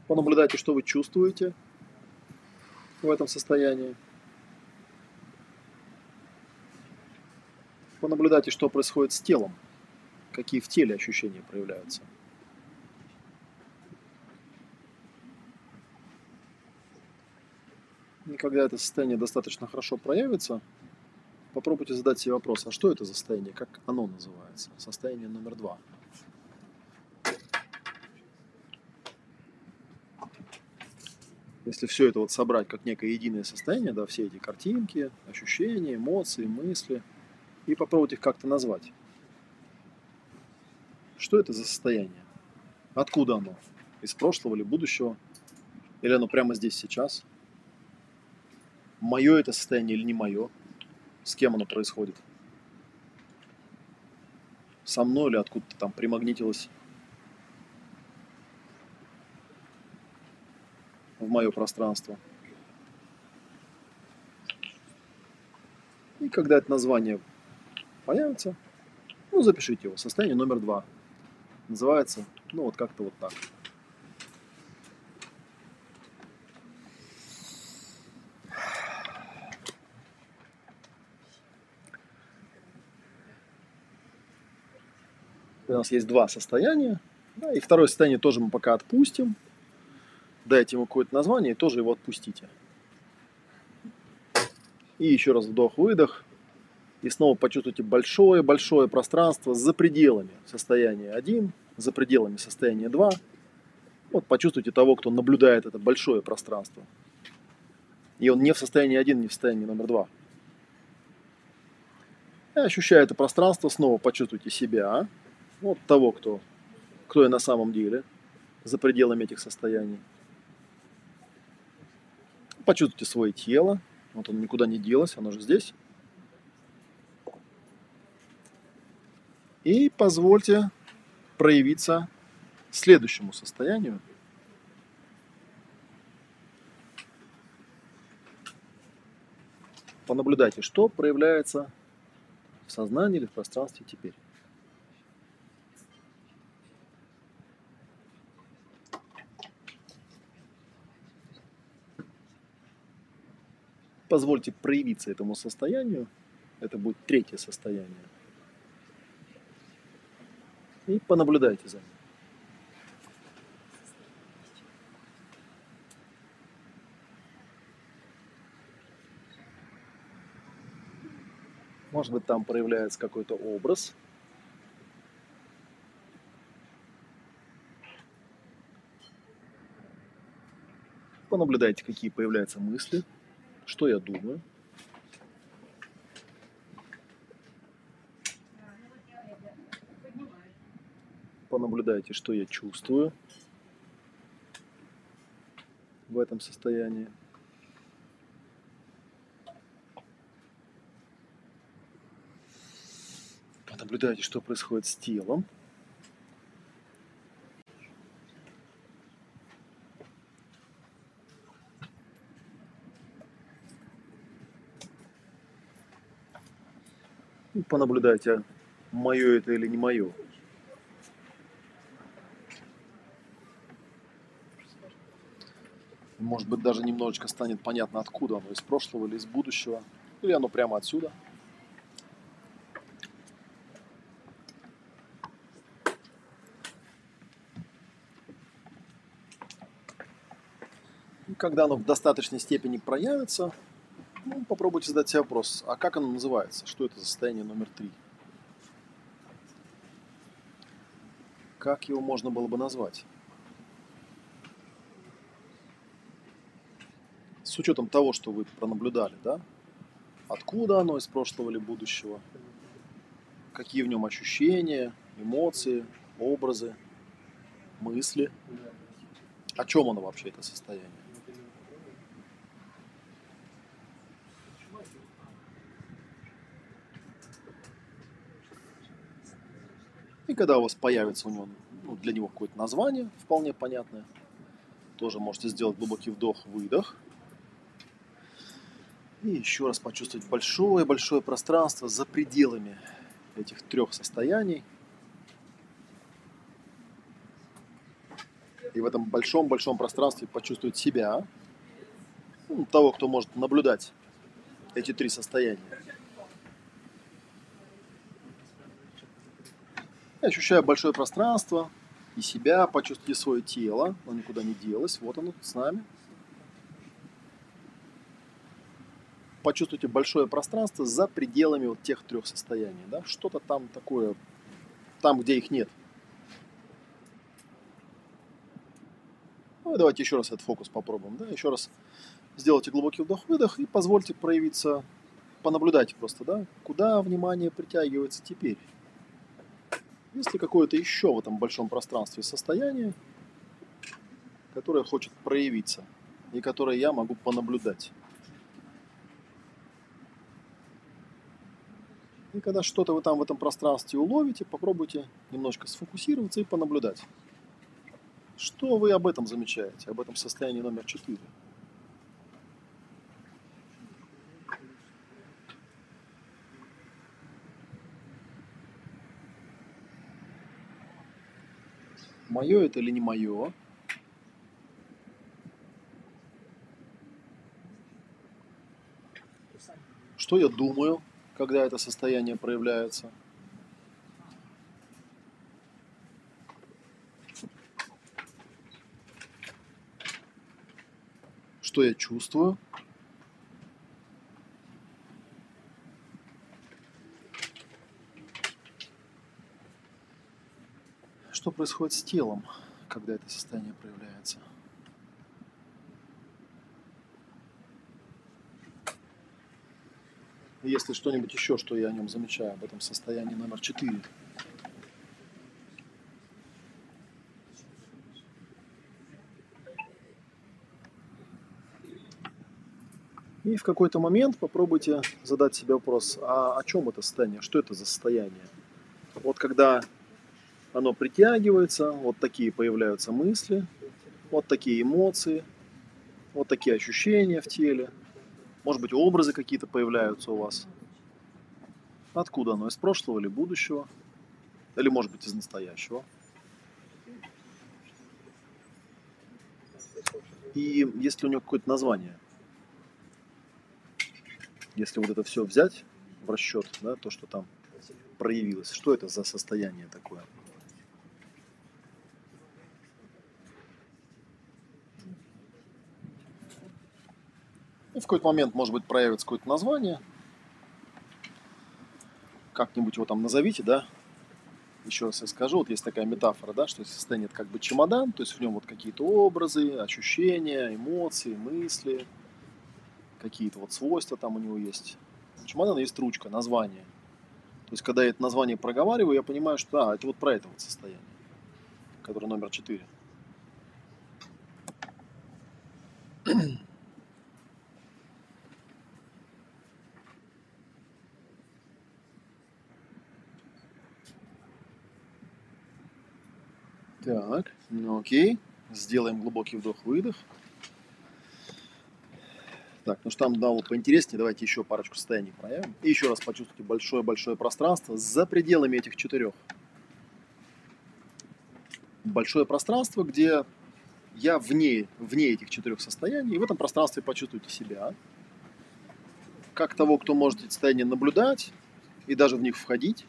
S1: Понаблюдайте, что вы чувствуете в этом состоянии. Понаблюдайте, что происходит с телом, какие в теле ощущения проявляются. И когда это состояние достаточно хорошо проявится, попробуйте задать себе вопрос, а что это за состояние, как оно называется? Состояние номер два – если все это вот собрать как некое единое состояние, да, все эти картинки, ощущения, эмоции, мысли, и попробовать их как-то назвать. Что это за состояние? Откуда оно? Из прошлого или будущего? Или оно прямо здесь сейчас? Мое это состояние или не мое? С кем оно происходит? Со мной или откуда-то там примагнитилось в мое пространство. И когда это название появится, ну, запишите его. Состояние номер два. Называется, ну, вот как-то вот так. У нас есть два состояния. Да, и второе состояние тоже мы пока отпустим дайте ему какое-то название и тоже его отпустите. И еще раз вдох-выдох. И снова почувствуйте большое-большое пространство за пределами состояния 1, за пределами состояния 2. Вот почувствуйте того, кто наблюдает это большое пространство. И он не в состоянии 1, не в состоянии номер 2. И ощущая это пространство, снова почувствуйте себя, вот того, кто, кто я на самом деле, за пределами этих состояний. Почувствуйте свое тело. Вот оно никуда не делось, оно же здесь. И позвольте проявиться следующему состоянию. Понаблюдайте, что проявляется в сознании или в пространстве теперь. Позвольте проявиться этому состоянию. Это будет третье состояние. И понаблюдайте за ним. Может быть, там проявляется какой-то образ. Понаблюдайте, какие появляются мысли что я думаю. Понаблюдайте, что я чувствую в этом состоянии. Понаблюдайте, что происходит с телом. Понаблюдать, а мое это или не мое. Может быть, даже немножечко станет понятно, откуда оно, из прошлого или из будущего, или оно прямо отсюда. И когда оно в достаточной степени проявится, ну, попробуйте задать себе вопрос, а как оно называется? Что это за состояние номер три? Как его можно было бы назвать? С учетом того, что вы пронаблюдали, да? Откуда оно из прошлого или будущего? Какие в нем ощущения, эмоции, образы, мысли? О чем оно вообще, это состояние? Когда у вас появится у него, ну, для него какое-то название вполне понятное, тоже можете сделать глубокий вдох-выдох. И еще раз почувствовать большое-большое пространство за пределами этих трех состояний. И в этом большом-большом пространстве почувствовать себя, ну, того, кто может наблюдать эти три состояния. И ощущая большое пространство и себя, почувствуйте свое тело, оно никуда не делось, вот оно с нами. Почувствуйте большое пространство за пределами вот тех трех состояний, да, что-то там такое, там, где их нет. Ну, давайте еще раз этот фокус попробуем, да, еще раз сделайте глубокий вдох-выдох и позвольте проявиться, понаблюдайте просто, да, куда внимание притягивается теперь. Есть ли какое-то еще в этом большом пространстве состояние, которое хочет проявиться и которое я могу понаблюдать? И когда что-то вы там в этом пространстве уловите, попробуйте немножко сфокусироваться и понаблюдать. Что вы об этом замечаете, об этом состоянии номер 4? Мое это или не мое? Что я думаю, когда это состояние проявляется? Что я чувствую? Что происходит с телом, когда это состояние проявляется. Если что-нибудь еще, что я о нем замечаю, об этом состоянии номер 4. И в какой-то момент попробуйте задать себе вопрос, а о чем это состояние, что это за состояние? Вот когда оно притягивается, вот такие появляются мысли, вот такие эмоции, вот такие ощущения в теле. Может быть, образы какие-то появляются у вас. Откуда оно? Из прошлого или будущего? Или, может быть, из настоящего? И если у него какое-то название, если вот это все взять в расчет, да, то, что там проявилось, что это за состояние такое? И в какой-то момент, может быть, проявится какое-то название. Как-нибудь его там назовите, да? Еще раз я скажу, вот есть такая метафора, да, что состояние это как бы чемодан, то есть в нем вот какие-то образы, ощущения, эмоции, мысли, какие-то вот свойства там у него есть. У чемодана есть ручка, название. То есть, когда я это название проговариваю, я понимаю, что да, это вот про это вот состояние, которое номер 4. Так, ну окей. Сделаем глубокий вдох-выдох. Так, ну что там дало поинтереснее, давайте еще парочку состояний проявим. И еще раз почувствуйте большое-большое пространство за пределами этих четырех. Большое пространство, где я вне, вне этих четырех состояний, и в этом пространстве почувствуйте себя, как того, кто может эти состояния наблюдать и даже в них входить.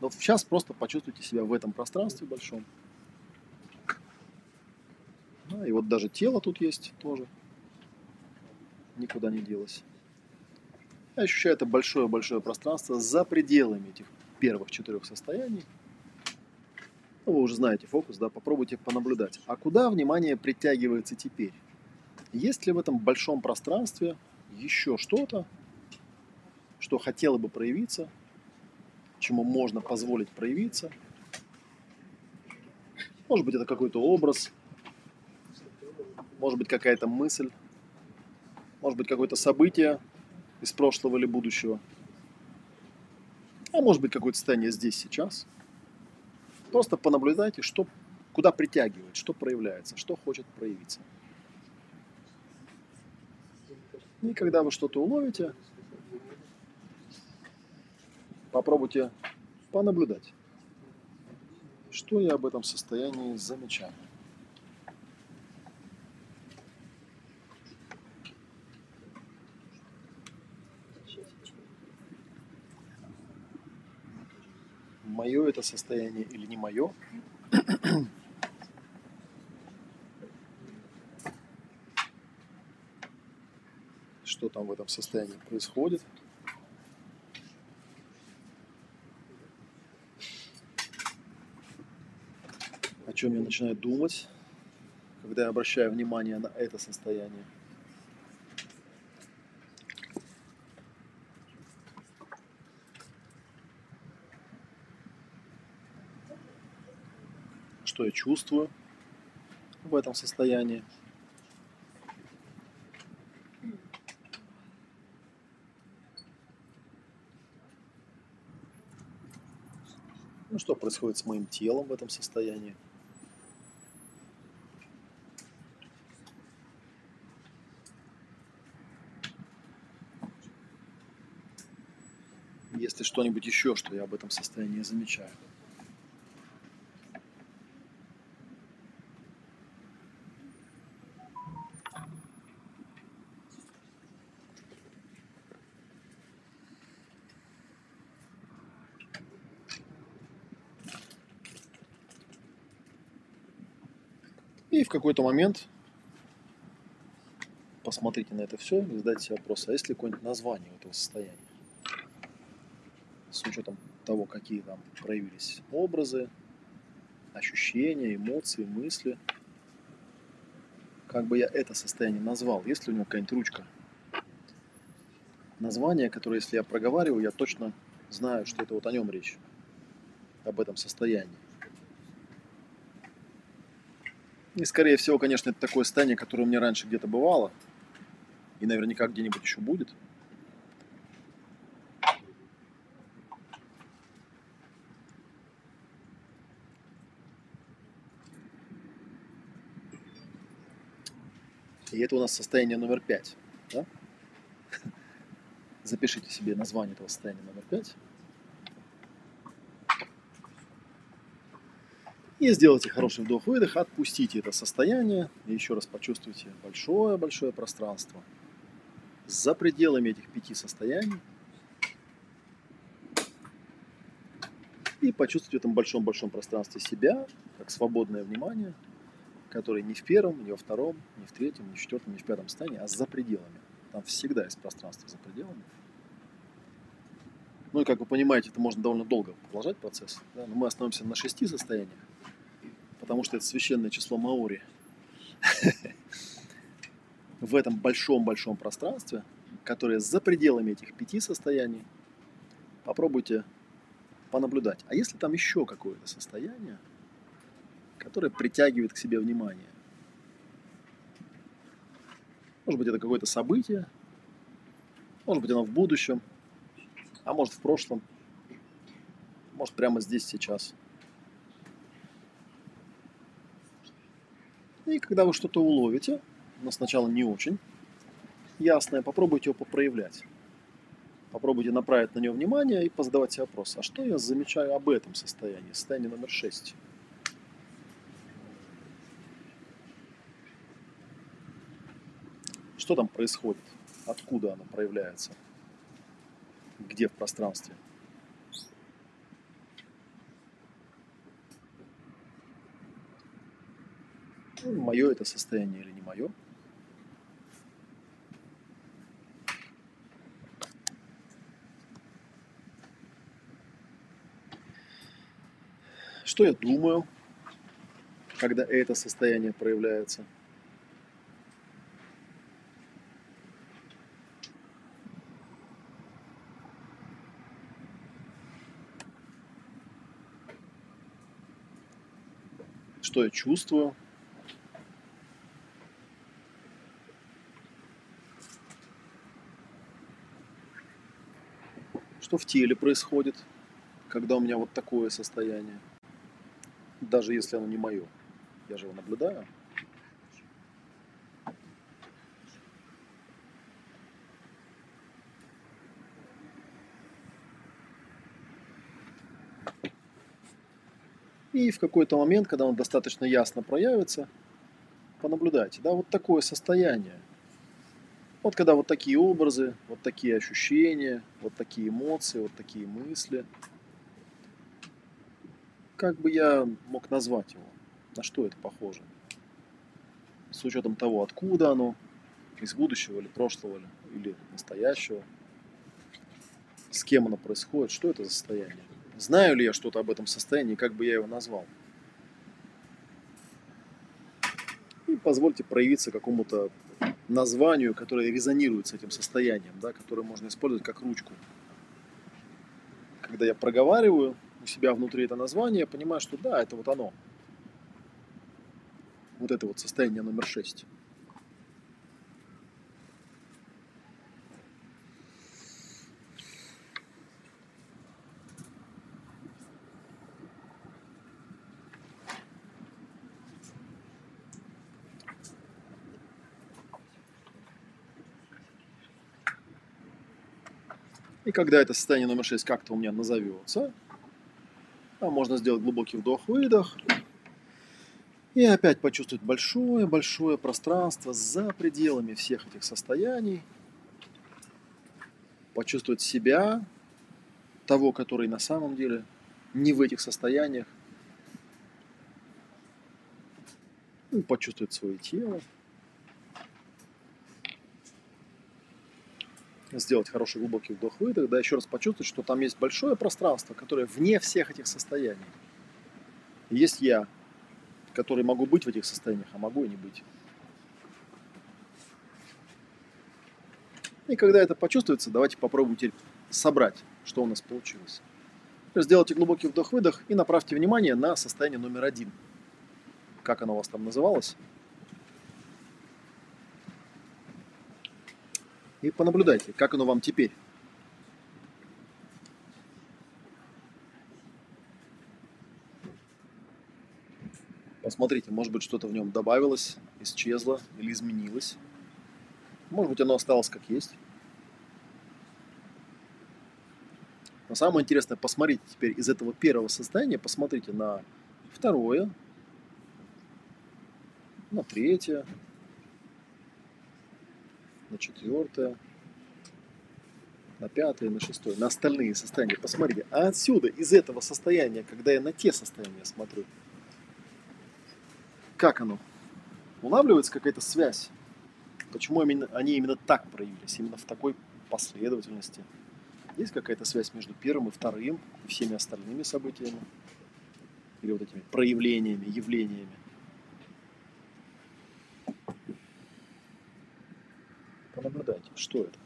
S1: Но сейчас просто почувствуйте себя в этом пространстве большом. Да, и вот даже тело тут есть тоже. никуда не делась. Я ощущаю это большое-большое пространство за пределами этих первых четырех состояний. Ну, вы уже знаете фокус, да, попробуйте понаблюдать. А куда внимание притягивается теперь? Есть ли в этом большом пространстве еще что-то, что хотело бы проявиться, чему можно позволить проявиться? Может быть, это какой-то образ, может быть, какая-то мысль, может быть, какое-то событие из прошлого или будущего, а может быть, какое-то состояние здесь, сейчас. Просто понаблюдайте, что, куда притягивает, что проявляется, что хочет проявиться. И когда вы что-то уловите, попробуйте понаблюдать, что я об этом состоянии замечаю. Мое это состояние или не мое. [CLEARS THROAT] Что там в этом состоянии происходит. О чем я начинаю думать, когда я обращаю внимание на это состояние. Что я чувствую в этом состоянии. Ну, что происходит с моим телом в этом состоянии. Если что-нибудь еще, что я об этом состоянии замечаю. Какой-то момент посмотрите на это все и задайте себе вопрос, а есть ли какое-нибудь название этого состояния? С учетом того, какие там проявились образы, ощущения, эмоции, мысли. Как бы я это состояние назвал? Есть ли у него какая-нибудь ручка? Название, которое, если я проговариваю, я точно знаю, что это вот о нем речь. Об этом состоянии. И, скорее всего, конечно, это такое состояние, которое у меня раньше где-то бывало. И наверняка где-нибудь еще будет. И это у нас состояние номер пять. Да? [LAUGHS] Запишите себе название этого состояния номер пять. И сделайте хороший вдох-выдох, отпустите это состояние и еще раз почувствуйте большое-большое пространство за пределами этих пяти состояний. И почувствуйте в этом большом-большом пространстве себя, как свободное внимание, которое не в первом, не во втором, не в третьем, не в четвертом, не в пятом состоянии, а за пределами. Там всегда есть пространство за пределами. Ну и как вы понимаете, это можно довольно долго продолжать процесс. Да? Но мы остановимся на шести состояниях потому что это священное число Маори. [LAUGHS] В этом большом-большом пространстве, которое за пределами этих пяти состояний, попробуйте понаблюдать. А если там еще какое-то состояние, которое притягивает к себе внимание? Может быть, это какое-то событие, может быть, оно в будущем, а может, в прошлом, может, прямо здесь, сейчас – И когда вы что-то уловите, но сначала не очень ясное, попробуйте его попроявлять. Попробуйте направить на него внимание и позадавать себе вопрос, а что я замечаю об этом состоянии, состоянии номер 6? Что там происходит? Откуда оно проявляется? Где в пространстве? мое это состояние или не мое. Что я думаю, когда это состояние проявляется? Что я чувствую? Что в теле происходит, когда у меня вот такое состояние? Даже если оно не мое. Я же его наблюдаю. И в какой-то момент, когда он достаточно ясно проявится, понаблюдайте, да, вот такое состояние. Вот когда вот такие образы, вот такие ощущения, вот такие эмоции, вот такие мысли. Как бы я мог назвать его? На что это похоже? С учетом того, откуда оно, из будущего или прошлого, или настоящего, с кем оно происходит, что это за состояние? Знаю ли я что-то об этом состоянии, как бы я его назвал? И позвольте проявиться какому-то названию, которое резонирует с этим состоянием, да, которое можно использовать как ручку. Когда я проговариваю у себя внутри это название, я понимаю, что да, это вот оно. Вот это вот состояние номер шесть. И когда это состояние номер 6 как-то у меня назовется, а можно сделать глубокий вдох-выдох. И опять почувствовать большое-большое пространство за пределами всех этих состояний. Почувствовать себя, того, который на самом деле не в этих состояниях. Ну, почувствовать свое тело. Сделать хороший глубокий вдох-выдох, да, еще раз почувствовать, что там есть большое пространство, которое вне всех этих состояний. есть я, который могу быть в этих состояниях, а могу и не быть. И когда это почувствуется, давайте попробуем теперь собрать, что у нас получилось. Сделайте глубокий вдох-выдох и направьте внимание на состояние номер один. Как оно у вас там называлось? И понаблюдайте, как оно вам теперь. Посмотрите, может быть что-то в нем добавилось, исчезло или изменилось. Может быть оно осталось как есть. Но самое интересное, посмотрите теперь из этого первого состояния, посмотрите на второе, на третье, на четвертое, на пятое, на шестое, на остальные состояния. Посмотрите, а отсюда, из этого состояния, когда я на те состояния смотрю, как оно? Улавливается какая-то связь? Почему они именно так проявились, именно в такой последовательности? Есть какая-то связь между первым и вторым, и всеми остальными событиями? Или вот этими проявлениями, явлениями? Понаблюдайте, что это,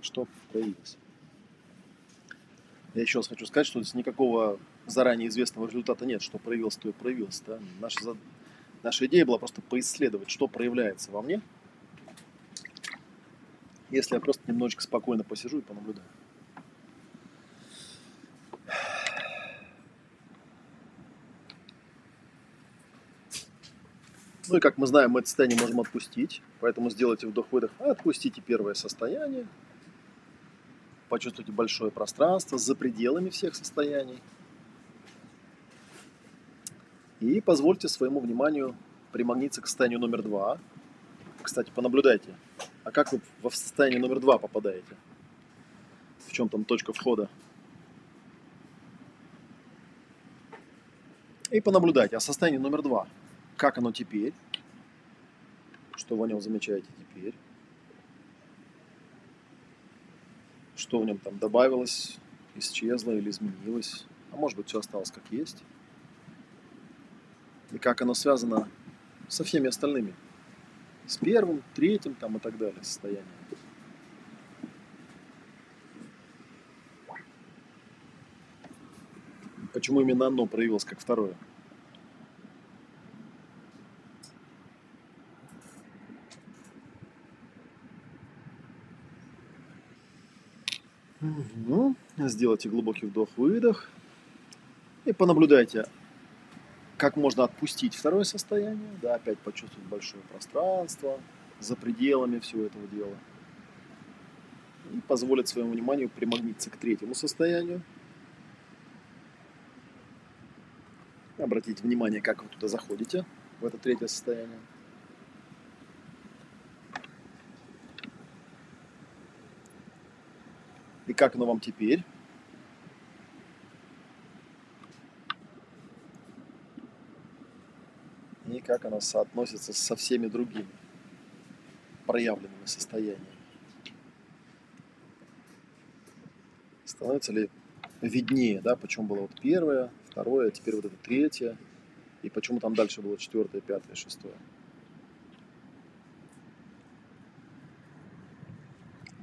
S1: что проявилось. Я еще раз хочу сказать, что здесь никакого заранее известного результата нет, что проявилось, то и проявилось. Да? Наша, наша идея была просто поисследовать, что проявляется во мне, если я просто немножечко спокойно посижу и понаблюдаю. Ну и как мы знаем, мы это состояние можем отпустить. Поэтому сделайте вдох-выдох, отпустите первое состояние. Почувствуйте большое пространство за пределами всех состояний. И позвольте своему вниманию примагниться к состоянию номер два. Кстати, понаблюдайте, а как вы в состояние номер два попадаете? В чем там точка входа? И понаблюдайте, а состояние номер два – как оно теперь? Что вы о нем замечаете теперь? Что в нем там добавилось, исчезло или изменилось? А может быть все осталось как есть? И как оно связано со всеми остальными. С первым, третьим там и так далее состоянием. Почему именно оно проявилось как второе? Угу. Сделайте глубокий вдох-выдох. И понаблюдайте, как можно отпустить второе состояние. Да, опять почувствовать большое пространство за пределами всего этого дела. И позволить своему вниманию примагниться к третьему состоянию. Обратите внимание, как вы туда заходите, в это третье состояние. И как оно вам теперь? И как оно соотносится со всеми другими проявленными состояниями. Становится ли виднее, да, почему было вот первое, второе, а теперь вот это третье, и почему там дальше было четвертое, пятое, шестое.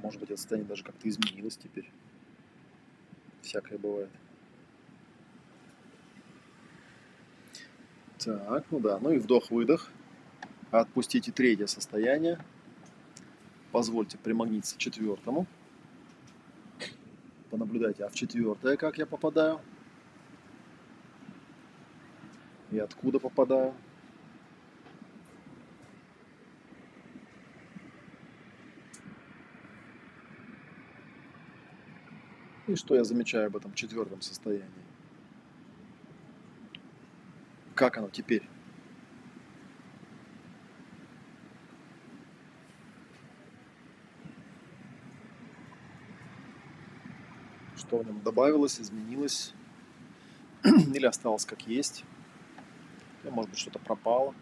S1: Может быть, это состояние даже как-то изменилось теперь. Всякое бывает. Так, ну да, ну и вдох-выдох. Отпустите третье состояние. Позвольте примагниться четвертому. Понаблюдайте, а в четвертое как я попадаю? И откуда попадаю? И что я замечаю об этом четвертом состоянии? Как оно теперь? Что в нем добавилось, изменилось [CLEARS THROAT] или осталось как есть? Или, может быть, что-то пропало?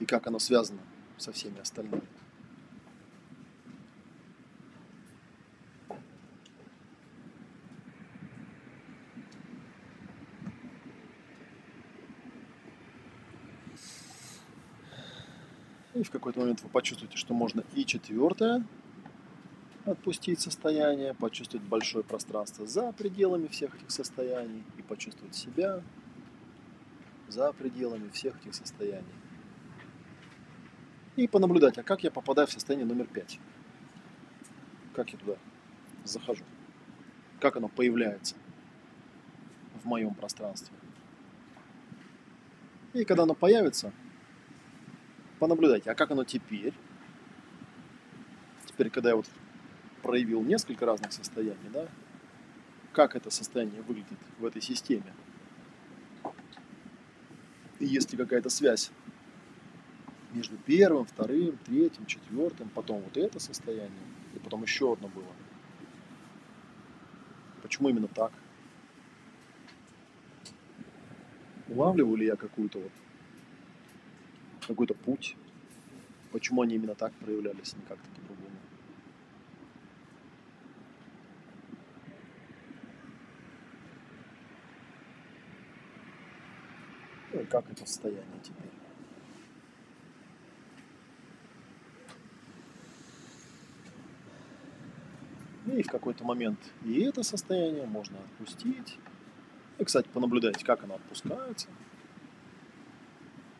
S1: И как оно связано со всеми остальными? И в какой-то момент вы почувствуете, что можно и четвертое отпустить состояние, почувствовать большое пространство за пределами всех этих состояний и почувствовать себя за пределами всех этих состояний. И понаблюдать, а как я попадаю в состояние номер пять? Как я туда захожу? Как оно появляется в моем пространстве? И когда оно появится, понаблюдайте, а как оно теперь? Теперь, когда я вот проявил несколько разных состояний, да, как это состояние выглядит в этой системе? И есть ли какая-то связь между первым, вторым, третьим, четвертым, потом вот это состояние, и потом еще одно было. Почему именно так? Улавливаю ли я какую-то вот какой-то путь, почему они именно так проявлялись, не как-то по-другому. Ну и как это состояние теперь? И в какой-то момент и это состояние можно отпустить. И, кстати, понаблюдайте, как оно отпускается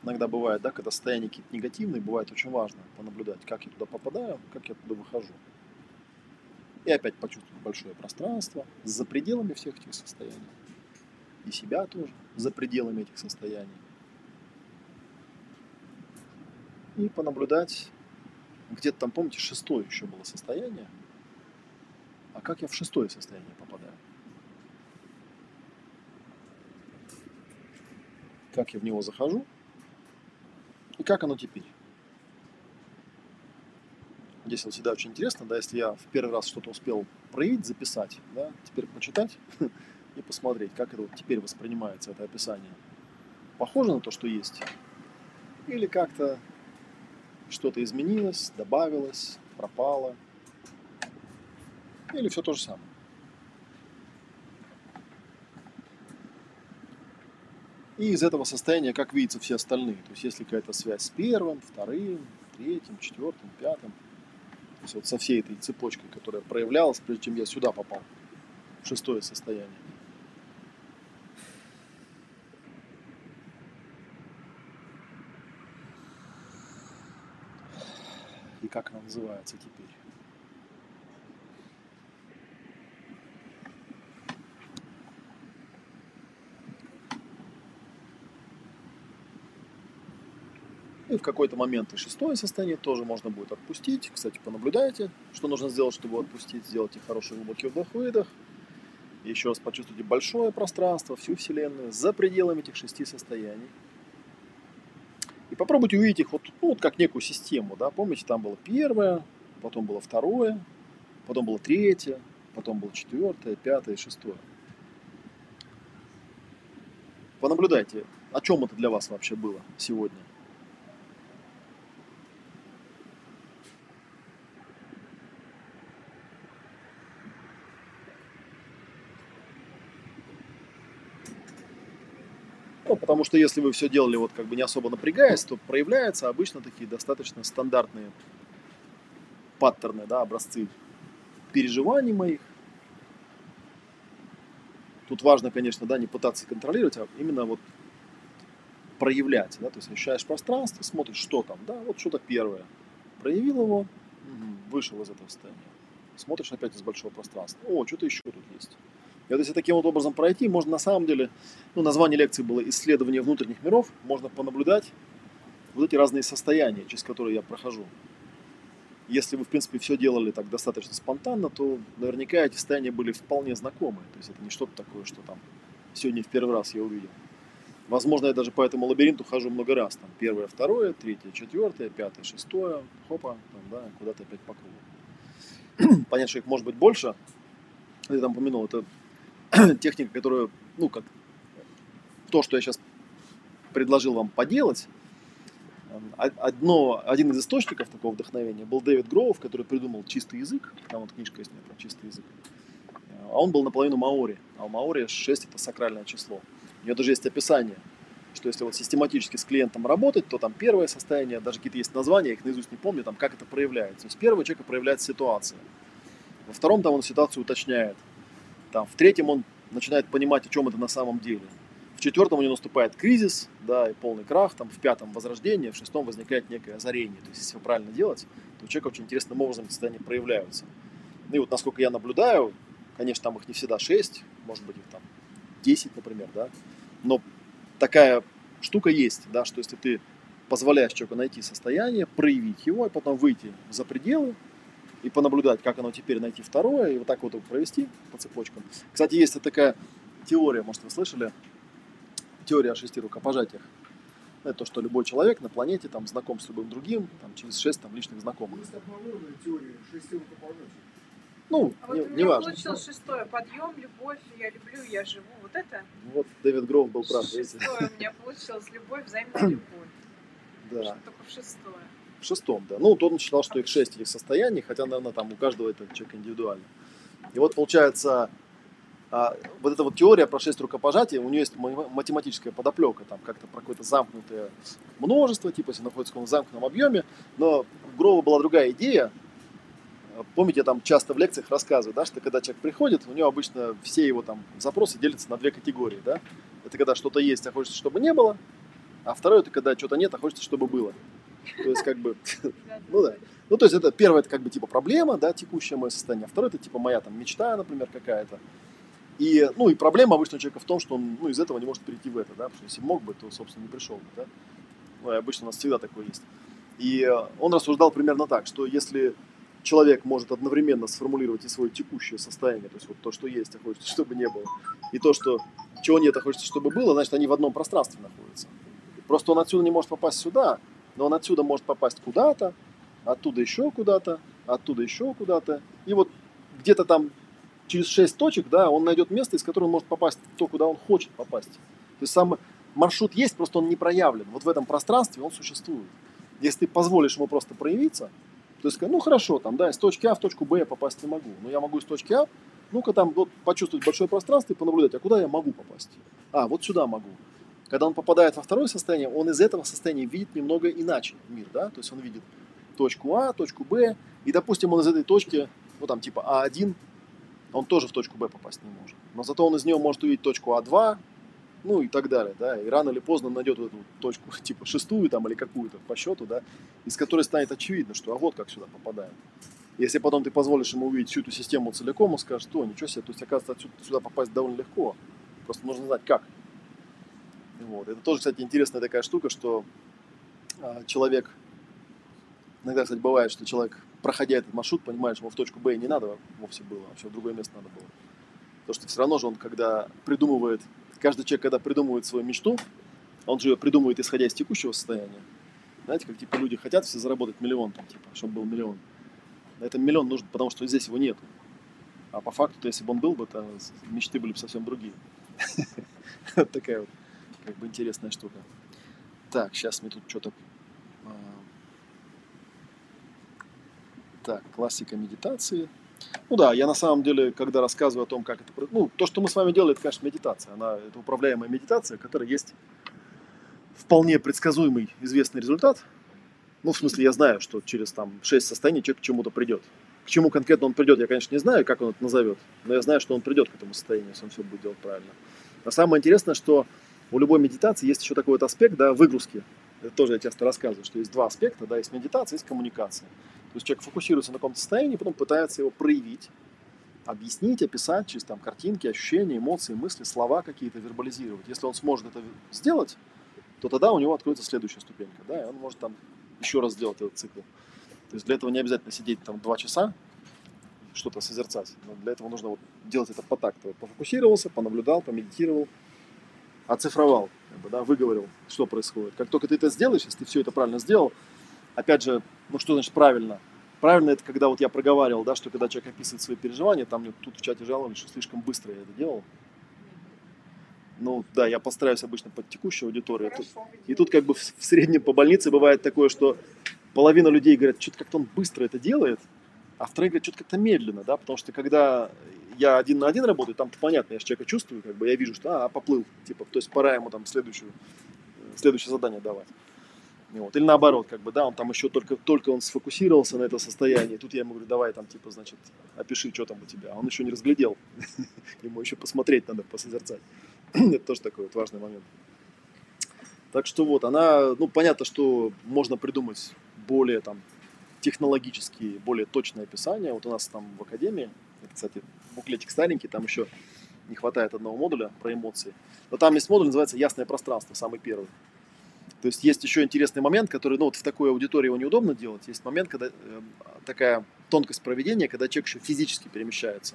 S1: иногда бывает, да, когда состояние какие-то негативные, бывает очень важно понаблюдать, как я туда попадаю, как я туда выхожу. И опять почувствовать большое пространство за пределами всех этих состояний. И себя тоже за пределами этих состояний. И понаблюдать, где-то там, помните, шестое еще было состояние. А как я в шестое состояние попадаю? Как я в него захожу? И как оно теперь? Здесь вот всегда очень интересно, да, если я в первый раз что-то успел проявить, записать, да, теперь почитать [LAUGHS] и посмотреть, как это вот теперь воспринимается, это описание. Похоже на то, что есть? Или как-то что-то изменилось, добавилось, пропало? Или все то же самое? И из этого состояния, как видится, все остальные. То есть, если какая-то связь с первым, вторым, третьим, четвертым, пятым. То есть, вот со всей этой цепочкой, которая проявлялась, прежде чем я сюда попал, в шестое состояние. И как она называется теперь? И в какой-то момент и шестое состояние тоже можно будет отпустить. Кстати, понаблюдайте, что нужно сделать, чтобы отпустить. Сделайте хороший глубокий вдох-выдох. Еще раз почувствуйте большое пространство, всю Вселенную, за пределами этих шести состояний. И попробуйте увидеть их вот, ну, вот как некую систему. Да? Помните, там было первое, потом было второе, потом было третье, потом было четвертое, пятое, шестое. Понаблюдайте, о чем это для вас вообще было сегодня. Ну, потому что если вы все делали вот как бы не особо напрягаясь, то проявляются обычно такие достаточно стандартные паттерны, да, образцы переживаний моих. Тут важно, конечно, да, не пытаться контролировать, а именно вот проявлять, да, то есть ощущаешь пространство, смотришь, что там, да, вот что-то первое. Проявил его, вышел из этого состояния. Смотришь опять из большого пространства. О, что-то еще тут есть. И вот если таким вот образом пройти, можно на самом деле, ну, название лекции было «Исследование внутренних миров», можно понаблюдать вот эти разные состояния, через которые я прохожу. Если вы, в принципе, все делали так достаточно спонтанно, то наверняка эти состояния были вполне знакомы. То есть это не что-то такое, что там сегодня в первый раз я увидел. Возможно, я даже по этому лабиринту хожу много раз. Там первое, второе, третье, четвертое, пятое, шестое, хопа, там, да, куда-то опять по кругу. [CLEARS THROAT] Понятно, что их может быть больше. Я там упомянул, это [CLEARS THROAT] техника, которую, ну, как то, что я сейчас предложил вам поделать, эм, одно, один из источников такого вдохновения был Дэвид Гроув, который придумал чистый язык. Там вот книжка есть про чистый язык. А он был наполовину маори. А у маори 6 это сакральное число. У него даже есть описание, что если вот систематически с клиентом работать, то там первое состояние, даже какие-то есть названия, я их наизусть не помню, там как это проявляется. То есть первого человека проявляется ситуация. Во втором там он ситуацию уточняет. Там, в третьем он начинает понимать, о чем это на самом деле. В четвертом у него наступает кризис, да, и полный крах, там, в пятом возрождение, в шестом возникает некое озарение. То есть, если все правильно делать, то у человека очень интересным образом эти состояния проявляются. Ну и вот насколько я наблюдаю, конечно, там их не всегда шесть, может быть их там 10, например, да, но такая штука есть, да, что если ты позволяешь человеку найти состояние, проявить его, и потом выйти за пределы, и понаблюдать, как оно теперь найти второе, и вот так вот его провести по цепочкам. Кстати, есть такая теория, может, вы слышали, теория о шести рукопожатиях. Это то, что любой человек на планете там знаком с любым другим, там, через шесть там, личных знакомых.
S2: Есть обнародованная теория шести рукопожатий.
S1: Ну,
S3: а
S1: не,
S3: вот
S1: не
S3: меня
S1: важно.
S3: получилось шестое. Подъем, любовь, я люблю, я живу. Вот это?
S1: Вот Дэвид Гроув был прав. видите?
S3: Шестое у меня получилось. Любовь, взаимная любовь.
S1: Да.
S3: Только в шестое.
S1: Шестом, да. Ну, вот он считал, что их шесть этих состояний, хотя, наверное, там у каждого это человек индивидуально. И вот получается, а, вот эта вот теория про шесть рукопожатий, у нее есть ма- математическая подоплека, там как-то про какое-то замкнутое множество, типа, если находится в каком-то замкнутом объеме, но у Грова была другая идея, Помните, я там часто в лекциях рассказываю, да, что когда человек приходит, у него обычно все его там запросы делятся на две категории, да. Это когда что-то есть, а хочется, чтобы не было, а второе, это когда что-то нет, а хочется, чтобы было. То есть, как бы, [LAUGHS] ну да. Ну, то есть, это первое, это как бы типа проблема, да, текущее мое состояние, а второе, это типа моя там мечта, например, какая-то. И, ну, и проблема обычно у человека в том, что он, ну, из этого не может перейти в это, да, потому что если мог бы, то, собственно, не пришел бы, да. Ну, и обычно у нас всегда такое есть. И он рассуждал примерно так, что если человек может одновременно сформулировать и свое текущее состояние, то есть вот то, что есть, а хочется, чтобы не было, и то, что чего нет, а хочется, чтобы было, значит, они в одном пространстве находятся. Просто он отсюда не может попасть сюда, но он отсюда может попасть куда-то, оттуда еще куда-то, оттуда еще куда-то. И вот где-то там через шесть точек, да, он найдет место, из которого он может попасть то, куда он хочет попасть. То есть сам маршрут есть, просто он не проявлен. Вот в этом пространстве он существует. Если ты позволишь ему просто проявиться, то есть, ну хорошо, там, да, из точки А в точку Б я попасть не могу, но я могу из точки А, ну-ка там вот почувствовать большое пространство и понаблюдать, а куда я могу попасть? А, вот сюда могу. Когда он попадает во второе состояние, он из этого состояния видит немного иначе мир, да, то есть он видит точку А, точку Б, и, допустим, он из этой точки, ну там типа А1, он тоже в точку Б попасть не может. Но зато он из нее может увидеть точку А2, ну и так далее, да, и рано или поздно найдет эту точку, [LAUGHS] типа шестую там или какую-то по счету, да, из которой станет очевидно, что а вот как сюда попадаем. Если потом ты позволишь ему увидеть всю эту систему целиком, он скажет, что ничего себе, то есть, оказывается, отсюда, сюда попасть довольно легко, просто нужно знать как. Вот. Это тоже, кстати, интересная такая штука, что а, человек, иногда, кстати, бывает, что человек, проходя этот маршрут, понимает, что ему в точку Б не надо вовсе было, вообще в другое место надо было. Потому что все равно же он, когда придумывает, каждый человек, когда придумывает свою мечту, он же ее придумывает, исходя из текущего состояния. Знаете, как типа люди хотят все заработать миллион, там, типа, чтобы был миллион. На этом миллион нужен, потому что здесь его нет. А по факту, то если бы он был бы, то мечты были бы совсем другие. [LAUGHS] Такая вот как бы интересная штука. Так, сейчас мне тут что-то... А, так, классика медитации. Ну да, я на самом деле, когда рассказываю о том, как это... Ну, то, что мы с вами делаем, это, конечно, медитация. Она, это управляемая медитация, которая есть вполне предсказуемый, известный результат. Ну, в смысле, я знаю, что через там 6 состояний человек к чему-то придет. К чему конкретно он придет, я, конечно, не знаю, как он это назовет, но я знаю, что он придет к этому состоянию, если он все будет делать правильно. А самое интересное, что у любой медитации есть еще такой вот аспект, да, выгрузки. Это тоже я часто рассказываю, что есть два аспекта, да, есть медитация, есть коммуникация. То есть человек фокусируется на каком-то состоянии, потом пытается его проявить, объяснить, описать через там картинки, ощущения, эмоции, мысли, слова какие-то вербализировать. Если он сможет это сделать, то тогда у него откроется следующая ступенька, да, и он может там еще раз сделать этот цикл. То есть для этого не обязательно сидеть там два часа, что-то созерцать. Но для этого нужно вот делать это по такту. Пофокусировался, понаблюдал, помедитировал, оцифровал, как бы, да, выговорил, что происходит. Как только ты это сделаешь, если ты все это правильно сделал, опять же, ну что значит правильно? Правильно это когда вот я проговаривал, да, что когда человек описывает свои переживания, там мне тут в чате жаловались, что слишком быстро я это делал. Ну да, я постараюсь обычно под текущую аудиторию.
S3: Хорошо,
S1: И тут как бы в в среднем по больнице бывает такое, что половина людей говорят, что-то как-то он быстро это делает, а вторые говорят, что-то как-то медленно, да, потому что когда я один на один работаю, там понятно, я же человека чувствую, как бы я вижу, что а, поплыл, типа, то есть пора ему там следующую, следующее задание давать. Вот. Или наоборот, как бы, да, он там еще только, только он сфокусировался на это состояние, тут я ему говорю, давай там, типа, значит, опиши, что там у тебя. А он еще не разглядел, [LAUGHS] ему еще посмотреть надо, посозерцать. [CLEARS THROAT] Это тоже такой вот важный момент. Так что вот, она, ну, понятно, что можно придумать более там технологические, более точные описания. Вот у нас там в академии, кстати, буклетик старенький, там еще не хватает одного модуля про эмоции. Но там есть модуль, называется «Ясное пространство», самый первый. То есть есть еще интересный момент, который, ну вот в такой аудитории его неудобно делать. Есть момент, когда э, такая тонкость проведения, когда человек еще физически перемещается.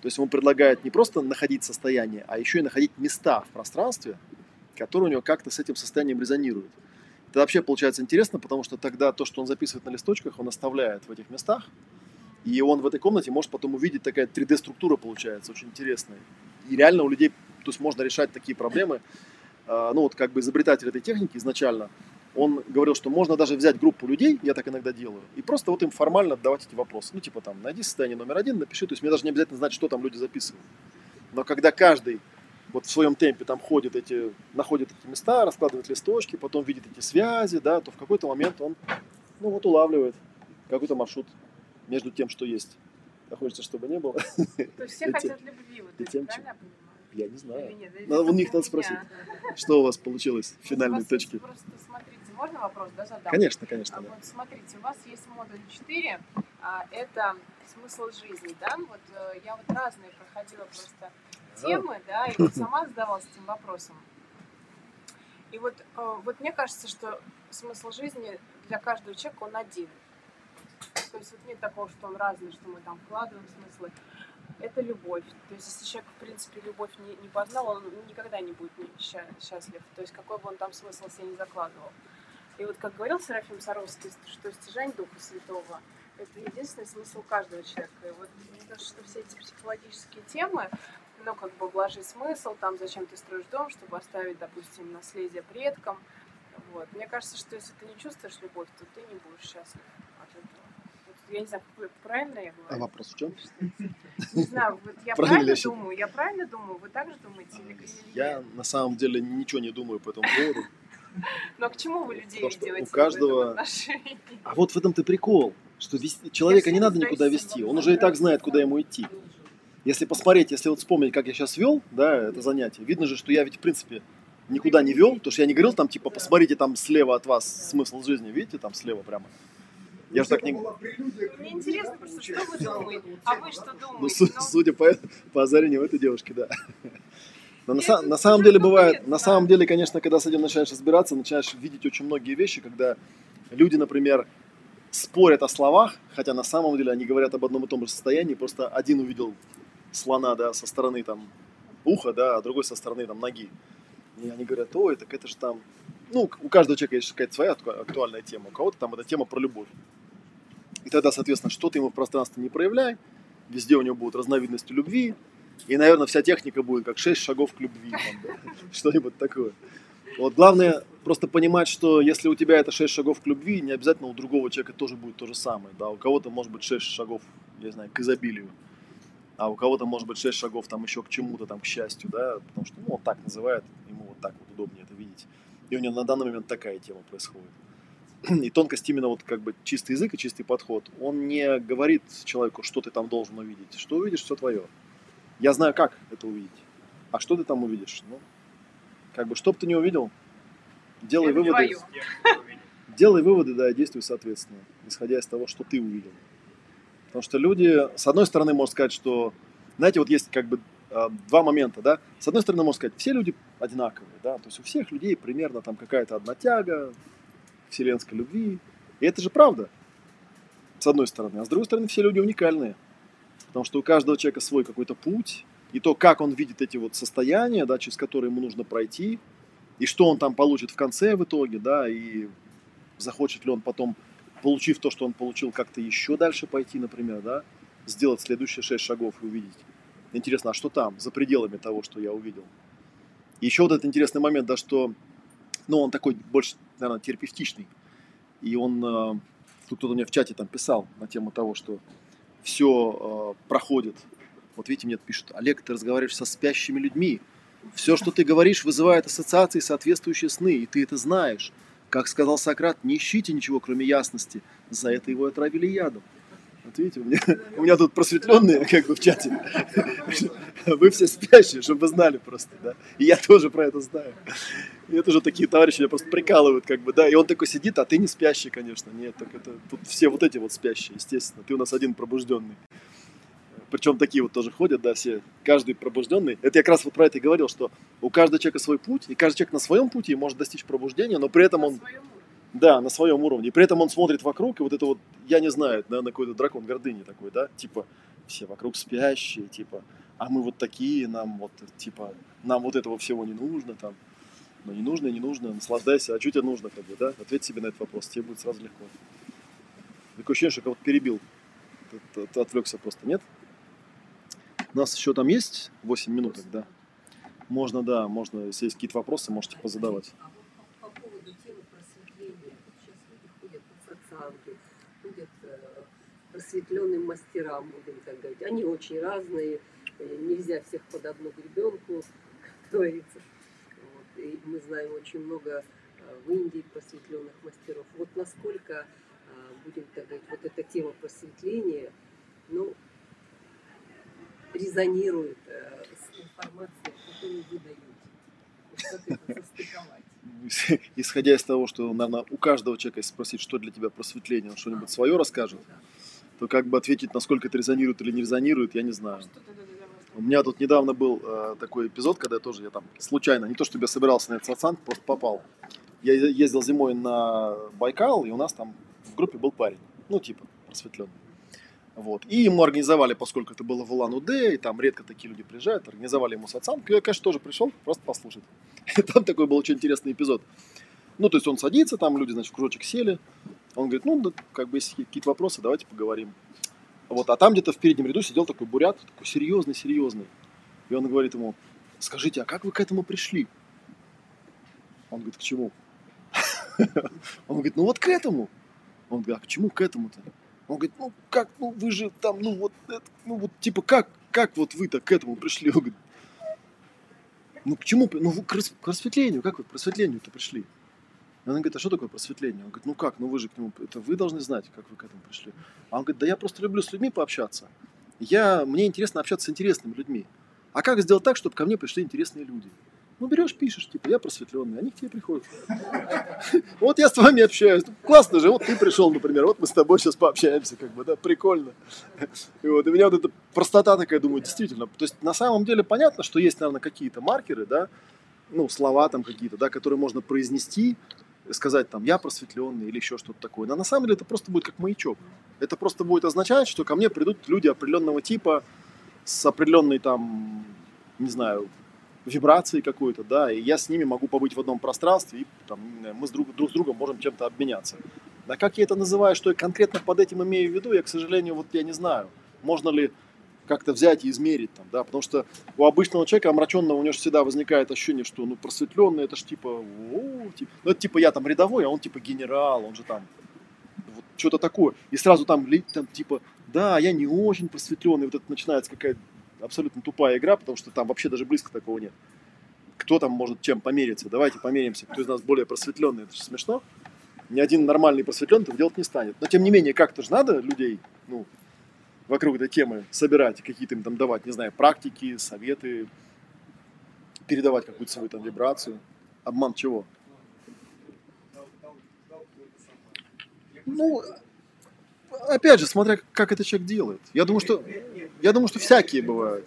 S1: То есть ему предлагают не просто находить состояние, а еще и находить места в пространстве, которые у него как-то с этим состоянием резонируют. Это вообще получается интересно, потому что тогда то, что он записывает на листочках, он оставляет в этих местах, и он в этой комнате может потом увидеть такая 3D-структура получается, очень интересная. И реально у людей, то есть можно решать такие проблемы. А, Ну вот как бы изобретатель этой техники изначально, он говорил, что можно даже взять группу людей, я так иногда делаю, и просто вот им формально отдавать эти вопросы. Ну типа там, найди состояние номер один, напиши, то есть мне даже не обязательно знать, что там люди записывают. Но когда каждый вот в своем темпе там ходит эти, находит эти места, раскладывает листочки, потом видит эти связи, да, то в какой-то момент он, ну вот улавливает какой-то маршрут между тем, что есть. А хочется, чтобы не было.
S3: То есть все
S1: И
S3: хотят любви, вот
S1: и
S3: это,
S1: тем,
S3: правильно я понимаю?
S1: Я не знаю.
S3: Или нет? Или
S1: Надо у них надо спросить,
S3: меня?
S1: что у вас получилось в финальной точке.
S3: Просто смотрите, можно вопрос, да, задам?
S1: Конечно,
S3: А
S1: конечно, да.
S3: Вот смотрите, у вас есть модуль 4, а, это смысл жизни, да? Вот э, я вот разные проходила просто темы, да, и вот сама задавалась этим вопросом. И вот, э, вот мне кажется, что смысл жизни для каждого человека он один. То есть вот нет такого, что он разный, что мы там вкладываем смыслы. Это любовь. То есть если человек, в принципе, любовь не, не познал, он никогда не будет счастлив. То есть какой бы он там смысл себе не закладывал. И вот как говорил Серафим Саровский, что стяжание Духа Святого – это единственный смысл каждого человека. И вот мне кажется, что все эти психологические темы, ну, как бы вложить смысл, там, зачем ты строишь дом, чтобы оставить, допустим, наследие предкам. Вот. Мне кажется, что если ты не чувствуешь любовь, то ты не будешь счастлив от этого. Вот я не знаю, правильно я говорю?
S1: А вопрос в чем?
S3: Не знаю, вот я
S1: Правильно
S3: правильно, думаю, я правильно думаю, вы так же думаете? Или,
S1: Я на самом деле ничего не думаю по этому поводу.
S3: Но к чему вы людей
S1: Потому у
S3: ведете в
S1: каждого-? А вот в этом-то прикол, что человека не надо никуда вести, он уже и так знает, куда ему идти. Если посмотреть, если вот вспомнить, как я сейчас вел, да, это занятие, видно же, что я ведь, в принципе, никуда не вел, потому что я не говорил там, типа, посмотрите, там слева от вас смысл жизни, видите, там слева прямо. Я же так не...
S3: Мне интересно просто, что вы думаете, а вы что
S1: Ну,
S3: думаете?
S1: су- судя по, по озарению этой девушки, да. [LAUGHS] Но на, на самом деле бывает, на
S3: да.
S1: самом деле, конечно, когда с этим начинаешь разбираться, начинаешь видеть очень многие вещи, когда люди, например, спорят о словах, хотя на самом деле они говорят об одном и том же состоянии, просто один увидел слона, да, со стороны там уха, да, а другой со стороны там ноги. И они говорят, ой, так это же там, ну, у каждого человека есть какая-то своя акту- актуальная тема, у кого-то там эта тема про любовь. И тогда, соответственно, что ты ему в пространстве не проявляй, везде у него будут разновидности любви, и, наверное, вся техника будет как шесть шагов к любви, там, да, [LAUGHS] что-нибудь такое. Вот главное просто понимать, что если у тебя это шесть шагов к любви, не обязательно у другого человека тоже будет то же самое. Да? У кого-то может быть шесть шагов, я знаю, к изобилию, а у кого-то может быть шесть шагов там еще к чему-то, там, к счастью, да, потому что ну, он так называет, ему вот так вот удобнее это видеть. И у него на данный момент такая тема происходит. И тонкость именно вот как бы чистый язык и чистый подход. Он не говорит человеку, что ты там должен увидеть. Что увидишь, все твое. Я знаю, как это увидеть. А что ты там увидишь? Ну, как бы, что бы ты не увидел, делай
S3: Это
S1: выводы. Делай выводы, да, и действуй соответственно, исходя из того, что ты увидел. Потому что люди, с одной стороны, можно сказать, что, знаете, вот есть как бы э, два момента, да. С одной стороны, можно сказать, все люди одинаковые, да, то есть у всех людей примерно там какая-то одна тяга, вселенской любви. И это же правда, с одной стороны. А с другой стороны, все люди уникальные. Потому что у каждого человека свой какой-то путь, и то, как он видит эти вот состояния, да, через которые ему нужно пройти, и что он там получит в конце в итоге, да, и захочет ли он потом, получив то, что он получил, как-то еще дальше пойти, например, да, сделать следующие шесть шагов и увидеть. Интересно, а что там, за пределами того, что я увидел? Еще вот этот интересный момент, да, что, ну, он такой больше, наверное, терапевтичный. И он, э, тут кто-то мне в чате там писал на тему того, что все проходит. Вот видите, мне пишут, Олег, ты разговариваешь со спящими людьми. Все, что ты говоришь, вызывает ассоциации, соответствующие сны, и ты это знаешь. Как сказал Сократ, не ищите ничего, кроме ясности. За это его отравили ядом. Вот видите, у меня, [LAUGHS] у меня тут просветленные, как бы в чате. [LAUGHS] Вы все спящие, чтобы вы знали просто, да. И я тоже про это знаю. И это же такие товарищи меня просто прикалывают, как бы, да. И он такой сидит, а ты не спящий, конечно. Нет, так это тут все вот эти вот спящие, естественно. Ты у нас один пробужденный. Причем такие вот тоже ходят, да, все, каждый пробужденный. Это я как раз вот про это и говорил, что у каждого человека свой путь, и каждый человек на своем пути может достичь пробуждения, но при этом
S3: На
S1: он да, на своем уровне. И при этом он смотрит вокруг, и вот это вот, я не знаю, наверное, какой-то дракон гордыни такой, да, типа, все вокруг спящие, типа, а мы вот такие, нам вот, типа, нам вот этого всего не нужно, там, ну не нужно, не нужно, наслаждайся, а что тебе нужно, как бы, да, ответь себе на этот вопрос, тебе будет сразу легко. Такое ощущение, что кого-то перебил, ты, ты- ты отвлекся просто, нет? У нас еще там есть 8 минуток, да? Можно, да, можно, если есть какие-то вопросы, можете позадавать.
S4: А ходят э, просветленным мастерам, будем так говорить. Они очень разные, э, нельзя всех под одну гребенку, [LAUGHS] как говорится. Вот. И мы знаем очень много э, в Индии просветленных мастеров. Вот насколько, будем так говорить, вот эта тема просветления, ну, резонирует э, с информацией, которую вы даете. Как это состыковать? [LAUGHS]
S1: исходя из того, что, наверное, у каждого человека, если спросить, что для тебя просветление, он что-нибудь свое расскажет, то как бы ответить, насколько это резонирует или не резонирует, я не знаю.
S3: Да,
S1: У меня тут недавно был э, такой эпизод, когда я тоже, я там случайно, не то чтобы я собирался на этот сатсанг, просто попал. Я ездил зимой на Байкал, и у нас там в группе был парень, ну, типа, просветленный. Вот. И ему организовали, поскольку это было в Улан-Удэ, и там редко такие люди приезжают, организовали ему сатсанг. И я, конечно, тоже пришел, просто послушать. [LAUGHS] Там такой был очень интересный эпизод. Ну, то есть он садится, там люди, значит, в кружочек сели. Он говорит, ну, да, как бы, если какие-то вопросы, давайте поговорим. Вот, а там где-то в переднем ряду сидел такой бурят, такой серьезный, серьезный. И он говорит ему, скажите, а как вы к этому пришли? Он говорит, к чему? [LAUGHS] Он говорит, ну вот к этому. Он говорит, а к чему к этому-то? Он говорит, ну как, ну вы же там, ну вот, это, ну вот типа как, как вот вы так к этому пришли? Он говорит, ну к чему, ну вы к, просветлению, как вы к просветлению-то пришли? Она говорит, а что такое просветление? Он говорит, ну как, ну вы же к нему, это вы должны знать, как вы к этому пришли. А он говорит, да я просто люблю с людьми пообщаться. Я, мне интересно общаться с интересными людьми. А как сделать так, чтобы ко мне пришли интересные люди? Ну, берешь, пишешь, типа, я просветленный, они к тебе приходят. [LAUGHS] Вот я с вами общаюсь. Классно же, вот ты пришел, например, вот мы с тобой сейчас пообщаемся, как бы, да, прикольно. И вот, у меня вот эта простота такая, думаю, действительно. То есть, на самом деле, понятно, что есть, наверное, какие-то маркеры, да, ну, слова там какие-то, да, которые можно произнести, сказать там, я просветленный или еще что-то такое. Но на самом деле это просто будет как маячок. Это просто будет означать, что ко мне придут люди определенного типа, с определенной там, не знаю, вибрацией какой-то, да, и я с ними могу побыть в одном пространстве, и там, мы с друг, друг с другом можем чем-то обменяться. А как я это называю, что я конкретно под этим имею в виду, я, к сожалению, вот я не знаю. Можно ли как-то взять и измерить там, да, потому что у обычного человека омраченного у него же всегда возникает ощущение, что, ну, просветленный, это ж типа, типа, ну, это типа я там рядовой, а он типа генерал, он же там, вот что-то такое. И сразу там, там типа, да, я не очень просветленный, вот это начинается какая-то абсолютно тупая игра, потому что там вообще даже близко такого нет. Кто там может чем помериться? Давайте померимся, кто из нас более просветленный, это же смешно. Ни один нормальный просветленный этого делать не станет. Но тем не менее, как-то же надо людей, ну, вокруг этой темы собирать, какие-то им там давать, не знаю, практики, советы, передавать какую-то свою там вибрацию. Обман чего? Ну, опять же, смотря как это человек делает. Я думаю, что, я думаю, что всякие бывают.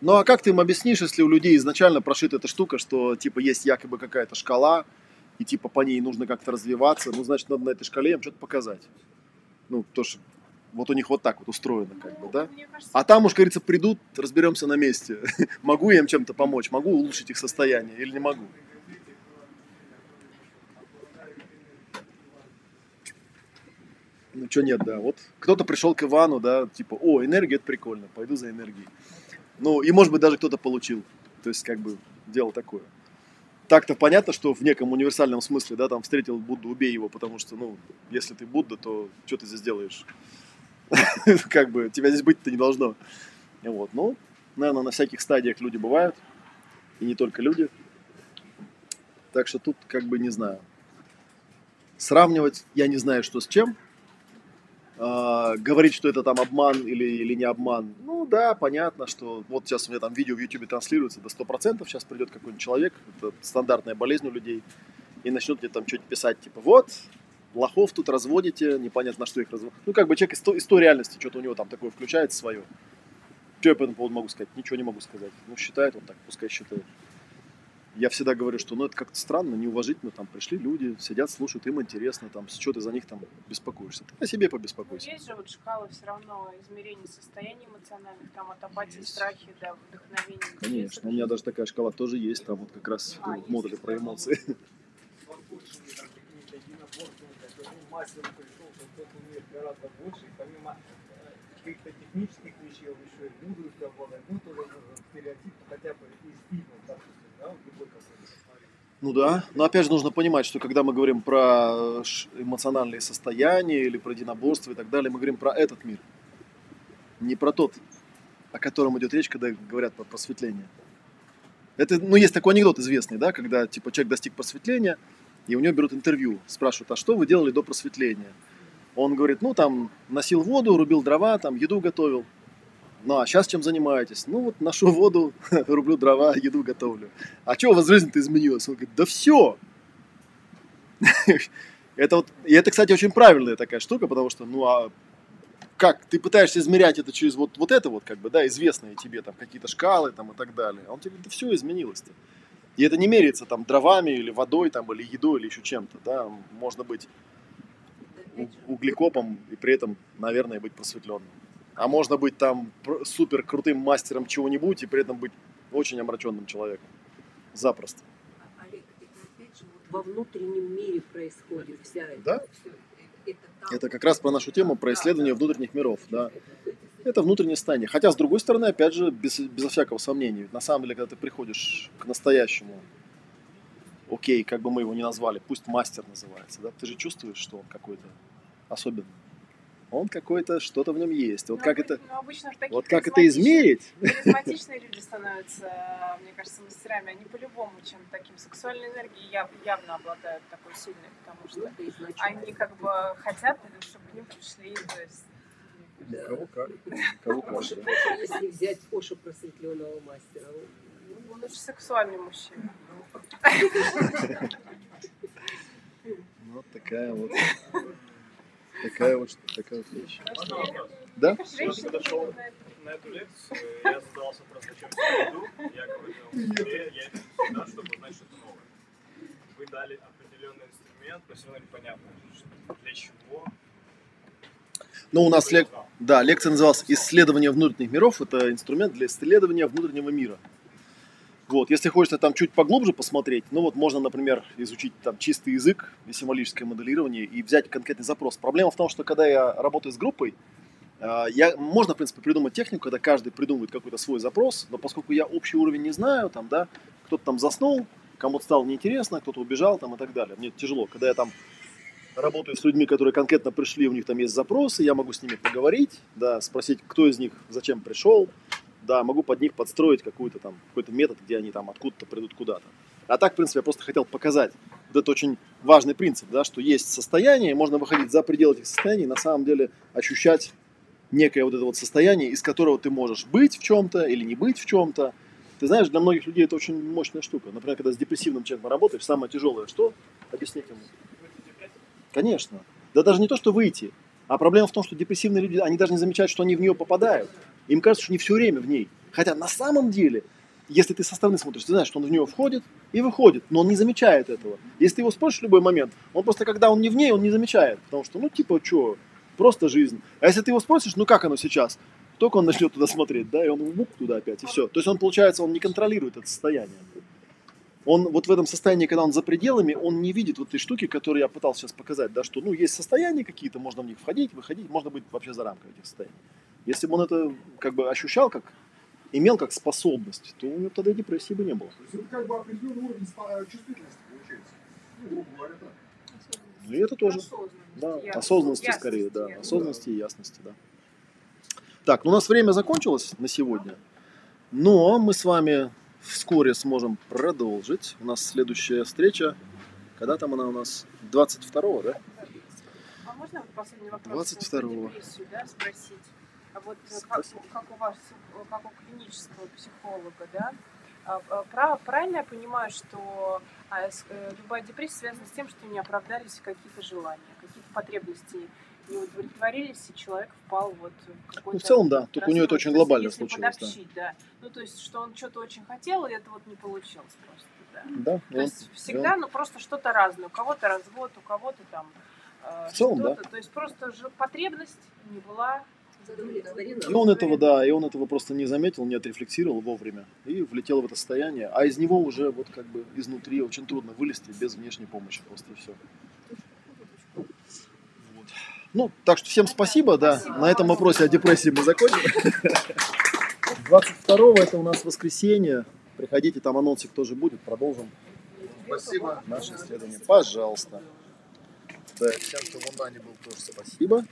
S1: Ну а как ты им объяснишь, если у людей изначально прошита эта штука, что типа есть якобы какая-то шкала, и типа по ней нужно как-то развиваться, ну значит надо на этой шкале им что-то показать. Ну, то что вот у них вот так вот устроено, как бы, да? А там уж, говорится, придут, разберемся на месте. [LAUGHS] Могу я им чем-то помочь, могу улучшить их состояние или не могу. Ну, что нет, да. Вот кто-то пришел к Ивану, да, типа, о, энергия, это прикольно, пойду за энергией. Ну, и, может быть, даже кто-то получил. То есть, как бы, дело такое. Так-то понятно, что в неком универсальном смысле, да, там, встретил Будду, убей его, потому что, ну, если ты Будда, то что ты здесь делаешь? [LAUGHS] Как бы, тебя здесь быть-то не должно. Вот, ну, наверное, на всяких стадиях люди бывают, и не только люди. Так что тут, как бы, не знаю. Сравнивать я не знаю, что с чем. А, говорить, что это там обман или, или не обман. Ну да, понятно, что вот сейчас у меня там видео в YouTube транслируется до 100%, сейчас придет какой-нибудь человек, это стандартная болезнь у людей, и начнет мне там что-то писать, типа, вот, лохов тут разводите, непонятно, на что их разводят. Ну, как бы человек из, то- из той реальности, что-то у него там такое включается свое. Что я по этому поводу могу сказать? Ничего не могу сказать. Ну, считает он так, пускай считает. Я всегда говорю, что ну это как-то странно, неуважительно, там пришли люди, сидят, слушают, им интересно, там, что ты за них там беспокоишься. Ты о себе
S3: ну,
S1: побеспокойся.
S3: есть же вот шкала все равно измерений состояний эмоциональных, там от апатии, страхи до вдохновения.
S1: Конечно, у меня даже такая шкала тоже есть, там вот как раз
S3: А,
S1: в модуле про эмоции.
S5: мастер пришел, что тот умеет гораздо больше, и помимо каких-то технических вещей, он еще и мудростью обладает, ну, тоже стереотип, хотя бы из фильмов, допустим, да, вот любой какой-то.
S1: Ну да, но опять же нужно понимать, что когда мы говорим про ш- эмоциональные состояния или про единоборство и так далее, мы говорим про этот мир. Не про тот, о котором идет речь, когда говорят про просветление. Это, ну, есть такой анекдот известный, да, когда, типа, человек достиг просветления, и у него берут интервью, спрашивают, а что вы делали до просветления? Он говорит, ну, там, носил воду, рубил дрова, там, еду готовил. Ну, а сейчас чем занимаетесь? Ну, вот ношу воду, [LAUGHS] рублю дрова, еду готовлю. А что у вас жизнь-то изменилась? Он говорит, да все. [LAUGHS] Это вот, и это, кстати, очень правильная такая штука, потому что, ну, а как ты пытаешься измерять это через вот, вот это вот, как бы, да, известные тебе там какие-то шкалы там и так далее. А он тебе говорит, да все изменилось-то. И это не меряется там дровами или водой там, или едой, или еще чем-то, да. Можно быть углекопом и при этом, наверное, быть просветленным. А можно быть там супер крутым мастером чего-нибудь и при этом быть очень омраченным человеком. Запросто.
S4: Олег, это опять же вот во внутреннем мире происходит вся эта.
S1: Да.
S4: всё это там.
S1: Это как раз про нашу тему, про исследование внутренних миров, да. Это внутреннее состояние. Хотя, с другой стороны, опять же, без, безо всякого сомнения. Ведь На самом деле, когда ты приходишь к настоящему окей, как бы мы его ни назвали, пусть мастер называется, да, ты же чувствуешь, что он какой-то особенный. Он какой-то, что-то в нем есть. Вот
S3: Ну,
S1: как
S3: обы-
S1: это,
S3: ну,
S1: вот как это измерить? [LAUGHS]
S3: Харизматичные люди становятся, мне кажется, мастерами. Они по-любому чем таким сексуальной энергией яв- явно обладают такой сильной, потому что
S4: изначально.
S3: они как бы хотят, чтобы к ним пришли. То есть
S4: Да.
S1: Кого как. Кого как, да.
S4: Оша, если взять Оша просветленного мастера, он-
S3: сексуальный мужчина.
S1: Вот такая вот. Такая вот, такая вот вещь. Да?
S5: На эту лекцию, я задавался вопросом, зачем я иду. Я говорил я иду сюда, чтобы узнать что-то новое. Вы дали определенный инструмент, но все равно непонятно, что- для чего.
S1: Ну, у нас лек... Да, лекция называлась «Исследование внутренних миров». Это инструмент для исследования внутреннего мира. Вот, если хочется там чуть поглубже посмотреть, ну вот можно, например, изучить там чистый язык и символическое моделирование и взять конкретный запрос. Проблема в том, что когда я работаю с группой, а, я, можно, в принципе, придумать технику, когда каждый придумывает какой-то свой запрос, но поскольку я общий уровень не знаю, там, да, кто-то там заснул, кому-то стало неинтересно, кто-то убежал там и так далее. Мне тяжело, когда я там работаю с людьми, которые конкретно пришли, у них там есть запросы, я могу с ними поговорить, да, спросить, кто из них зачем пришел, да, могу под них подстроить какой-то там какой-то метод, где они там откуда-то придут куда-то. А так, в принципе, я просто хотел показать вот это очень важный принцип, да, что есть состояние, можно выходить за пределы этих состояний, на самом деле ощущать некое вот это вот состояние, из которого ты можешь быть в чем-то или не быть в чем-то. Ты знаешь, для многих людей это очень мощная штука. Например, когда с депрессивным человеком работаешь, самое тяжелое что? Объяснить ему. Конечно. Да даже не то, что выйти, а проблема в том, что депрессивные люди, они даже не замечают, что они в нее попадают. Им кажется, что они все время в ней. Хотя на самом деле, если ты со стороны смотришь, ты знаешь, что он в нее входит и выходит, но он не замечает этого. Если ты его спросишь в любой момент, он просто, когда он не в ней, он не замечает. Потому что, ну, типа, что, просто жизнь. А если ты его спросишь, ну, как оно сейчас? Только он начнет туда смотреть, да, и он мук туда опять, и все. То есть он, получается, он не контролирует это состояние. Он вот в этом состоянии, когда он за пределами, он не видит вот этой штуки, которую я пытался сейчас показать, да, что, ну, есть состояния какие-то, можно в них входить, выходить, можно быть вообще за рамкой этих состояний. Если бы он это как бы ощущал, как имел как способность, то у него тогда и депрессии бы не было.
S2: То есть это как бы определенный уровень чувствительности получается. Ну, грубо говоря, так.
S1: Ну и это тоже.
S3: Осознанность,
S1: Да, осознанности скорее, да.
S3: ясность.
S1: Осознанности и ясности, да. Так, ну у нас время закончилось на сегодня, но мы с вами вскоре сможем продолжить. У нас следующая встреча, когда там она у нас? 22 да?
S3: А можно вот последний вопрос?
S1: 22-го.
S3: Вот про депрессию, да, спросить? А вот э, как, как у вас, э, как у клинического психолога, да, а, а, прав- правильно я понимаю, что а, э, любая депрессия связана с тем, что не оправдались какие-то желания, какие-то потребности не удовлетворились, и человек впал вот в какой-то
S1: Ну, в целом, да, только у него это очень глобально
S3: если
S1: случилось, да.
S3: подобщить, да. Ну, то есть, что он что-то очень хотел, и это вот не получилось просто, да.
S1: Да,
S3: То есть всегда, ну просто что-то разное. У кого-то развод, у кого-то там э,
S1: В целом,
S3: что-то. То есть просто же потребность не была.
S1: И он этого, да, и он этого просто не заметил, не отрефлексировал вовремя и влетел в это состояние, а из него уже вот как бы изнутри очень трудно вылезти без внешней помощи просто и все. Ну, так что всем спасибо, да.
S3: Спасибо.
S1: На этом вопросе о депрессии мы закончим. [LAUGHS] 22 это у нас воскресенье. Приходите, там анонсик тоже будет, продолжим. Спасибо. Наше исследование. Пожалуйста. Да, всем, кто в онлайне был, тоже спасибо.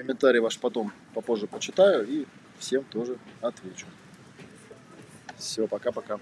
S1: Комментарий ваш потом попозже почитаю и всем тоже отвечу. Все, пока-пока.